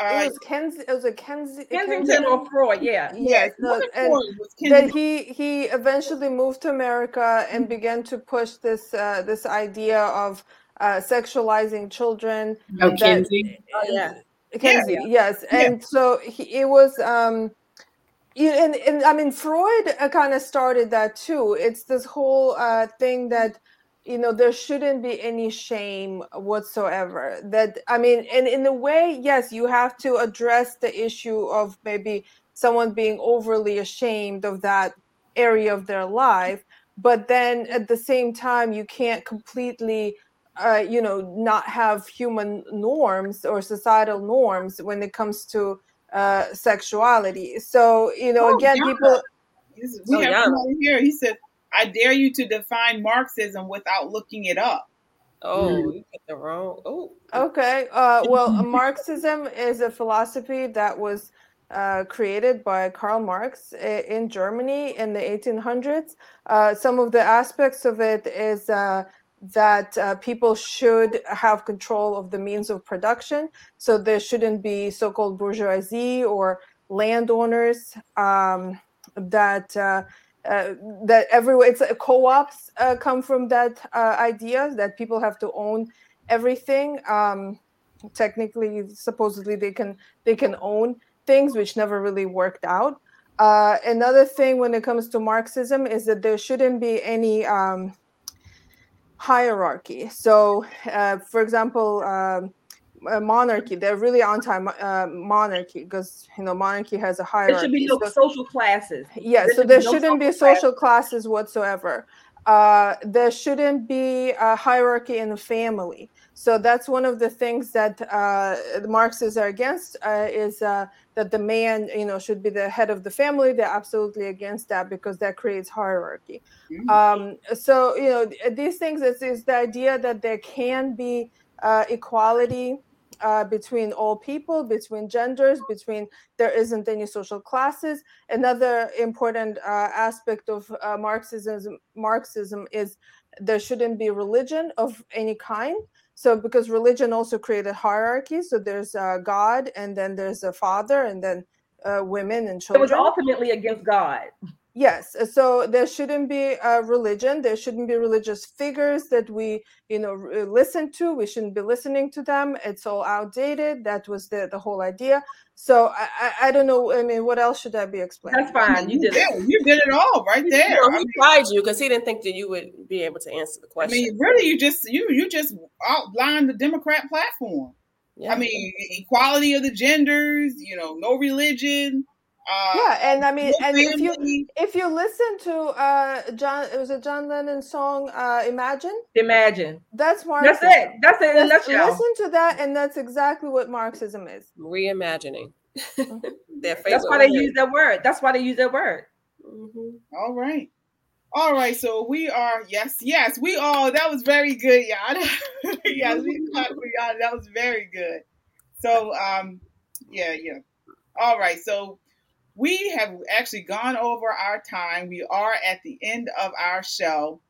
S3: Uh, it was Kens. It was a Kens,
S2: Kensington or Freud. Yeah.
S3: Yes. No, and he he eventually moved to America and began to push this uh, this idea of uh, sexualizing children.
S5: Oh, Kinsey.
S3: Oh, yeah. Kinsey. Yeah. Yes, and yeah. so he, it was. um and, and I mean, Freud uh, kind of started that too. It's this whole uh, thing that you know there shouldn't be any shame whatsoever that i mean and in a way yes you have to address the issue of maybe someone being overly ashamed of that area of their life but then at the same time you can't completely uh, you know not have human norms or societal norms when it comes to uh, sexuality so you know oh, again yeah. people
S1: we oh, have yeah. here he said I dare you to define Marxism without looking it up.
S4: Oh, mm. you get the wrong. Oh,
S3: okay. Uh, well, Marxism is a philosophy that was uh, created by Karl Marx in Germany in the 1800s. Uh, some of the aspects of it is uh, that uh, people should have control of the means of production. So there shouldn't be so called bourgeoisie or landowners um, that uh, uh, that everywhere it's uh, co-ops uh, come from that uh, idea that people have to own everything. Um, technically supposedly they can they can own things which never really worked out. Uh, another thing when it comes to marxism is that there shouldn't be any um, hierarchy. So uh, for example um, monarchy. They're really anti uh, monarchy because you know monarchy has a hierarchy.
S2: There should be no so, social classes.
S3: Yeah, there so there should shouldn't be social classes whatsoever. Uh, there shouldn't be a hierarchy in the family. So that's one of the things that uh, the Marxists are against uh, is uh, that the man, you know, should be the head of the family. They're absolutely against that because that creates hierarchy. Mm-hmm. Um, so you know, these things is, is the idea that there can be uh, equality uh, between all people, between genders, between there isn't any social classes. Another important uh, aspect of uh, Marxism, Marxism is there shouldn't be religion of any kind. So because religion also created hierarchy, so there's God, and then there's a father, and then uh, women and children.
S2: It was ultimately against God.
S3: Yes, uh, so there shouldn't be a religion. There shouldn't be religious figures that we, you know, uh, listen to. We shouldn't be listening to them. It's all outdated. That was the the whole idea. So I, I, I don't know. I mean, what else should I be explaining?
S2: That's fine. You did it.
S1: You did it all right there.
S4: You know,
S1: I
S4: he
S1: mean,
S4: tried you because he didn't think that you would be able to answer the question
S1: I
S4: question.
S1: mean, really, you just you you just outlined the Democrat platform.
S4: Yeah.
S1: I mean, equality of the genders. You know, no religion. Uh,
S3: yeah, and I mean,
S1: no
S3: and if you if you listen to uh John, it was a John Lennon song, uh "Imagine."
S2: Imagine.
S3: That's Marxism.
S2: That's it. That's it in a
S3: Listen- to that, and that's exactly what Marxism is.
S4: Reimagining. Their favorite
S2: That's why they use that word. That's why they use that word.
S4: Mhm.
S1: All right. All right, so we are yes, yes, we all that was very good, y'all. yes, we clap for y'all. That was very good. So um yeah, yeah. All right, so we have actually gone over our time. We are at the end of our show.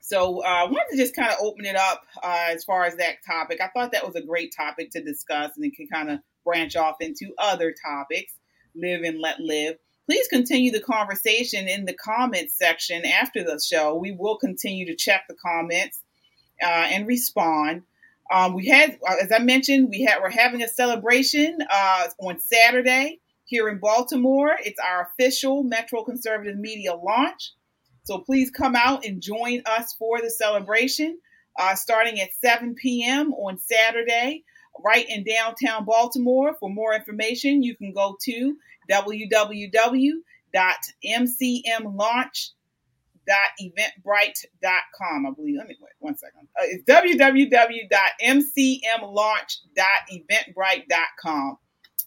S1: So uh, I wanted to just kind of open it up uh, as far as that topic. I thought that was a great topic to discuss, and it can kind of branch off into other topics. Live and let live. Please continue the conversation in the comments section after the show. We will continue to check the comments uh, and respond. Um, we had, uh, as I mentioned, we had we're having a celebration uh, on Saturday here in Baltimore. It's our official Metro Conservative Media launch. So please come out and join us for the celebration, uh, starting at 7 p.m. on Saturday, right in downtown Baltimore. For more information, you can go to www.mcmlaunch.eventbrite.com. I believe. Let me wait one second. Uh, it's www.mcmlaunch.eventbrite.com.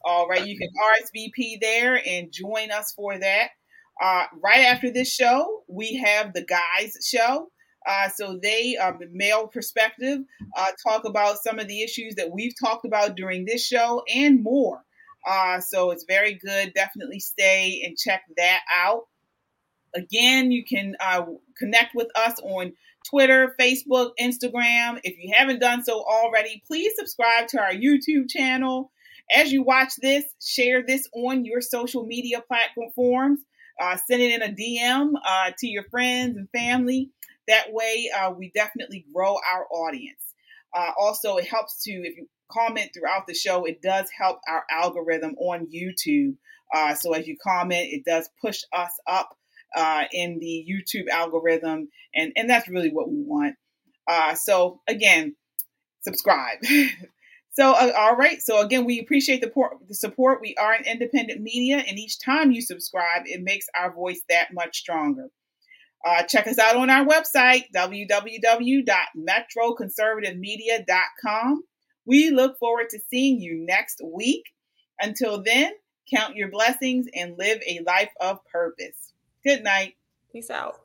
S1: All right, you can RSVP there and join us for that. Uh, right after this show, we have the guys show. Uh, so they, the male perspective, uh, talk about some of the issues that we've talked about during this show and more. Uh, so it's very good. Definitely stay and check that out. Again, you can uh, connect with us on Twitter, Facebook, Instagram. If you haven't done so already, please subscribe to our YouTube channel. As you watch this, share this on your social media platforms. Uh, send it in a DM uh, to your friends and family. That way, uh, we definitely grow our audience. Uh, also, it helps to, if you comment throughout the show, it does help our algorithm on YouTube. Uh, so as you comment, it does push us up uh, in the YouTube algorithm, and, and that's really what we want. So again, subscribe. so uh, all right. So again, we appreciate the, por- the support. We are an independent media, and each time you subscribe, it makes our voice that much stronger. Uh, check us out on our website, www.metroconservativemedia.com. We look forward to seeing you next week. Until then, count your blessings and live a life of purpose. Good night.
S4: Peace out.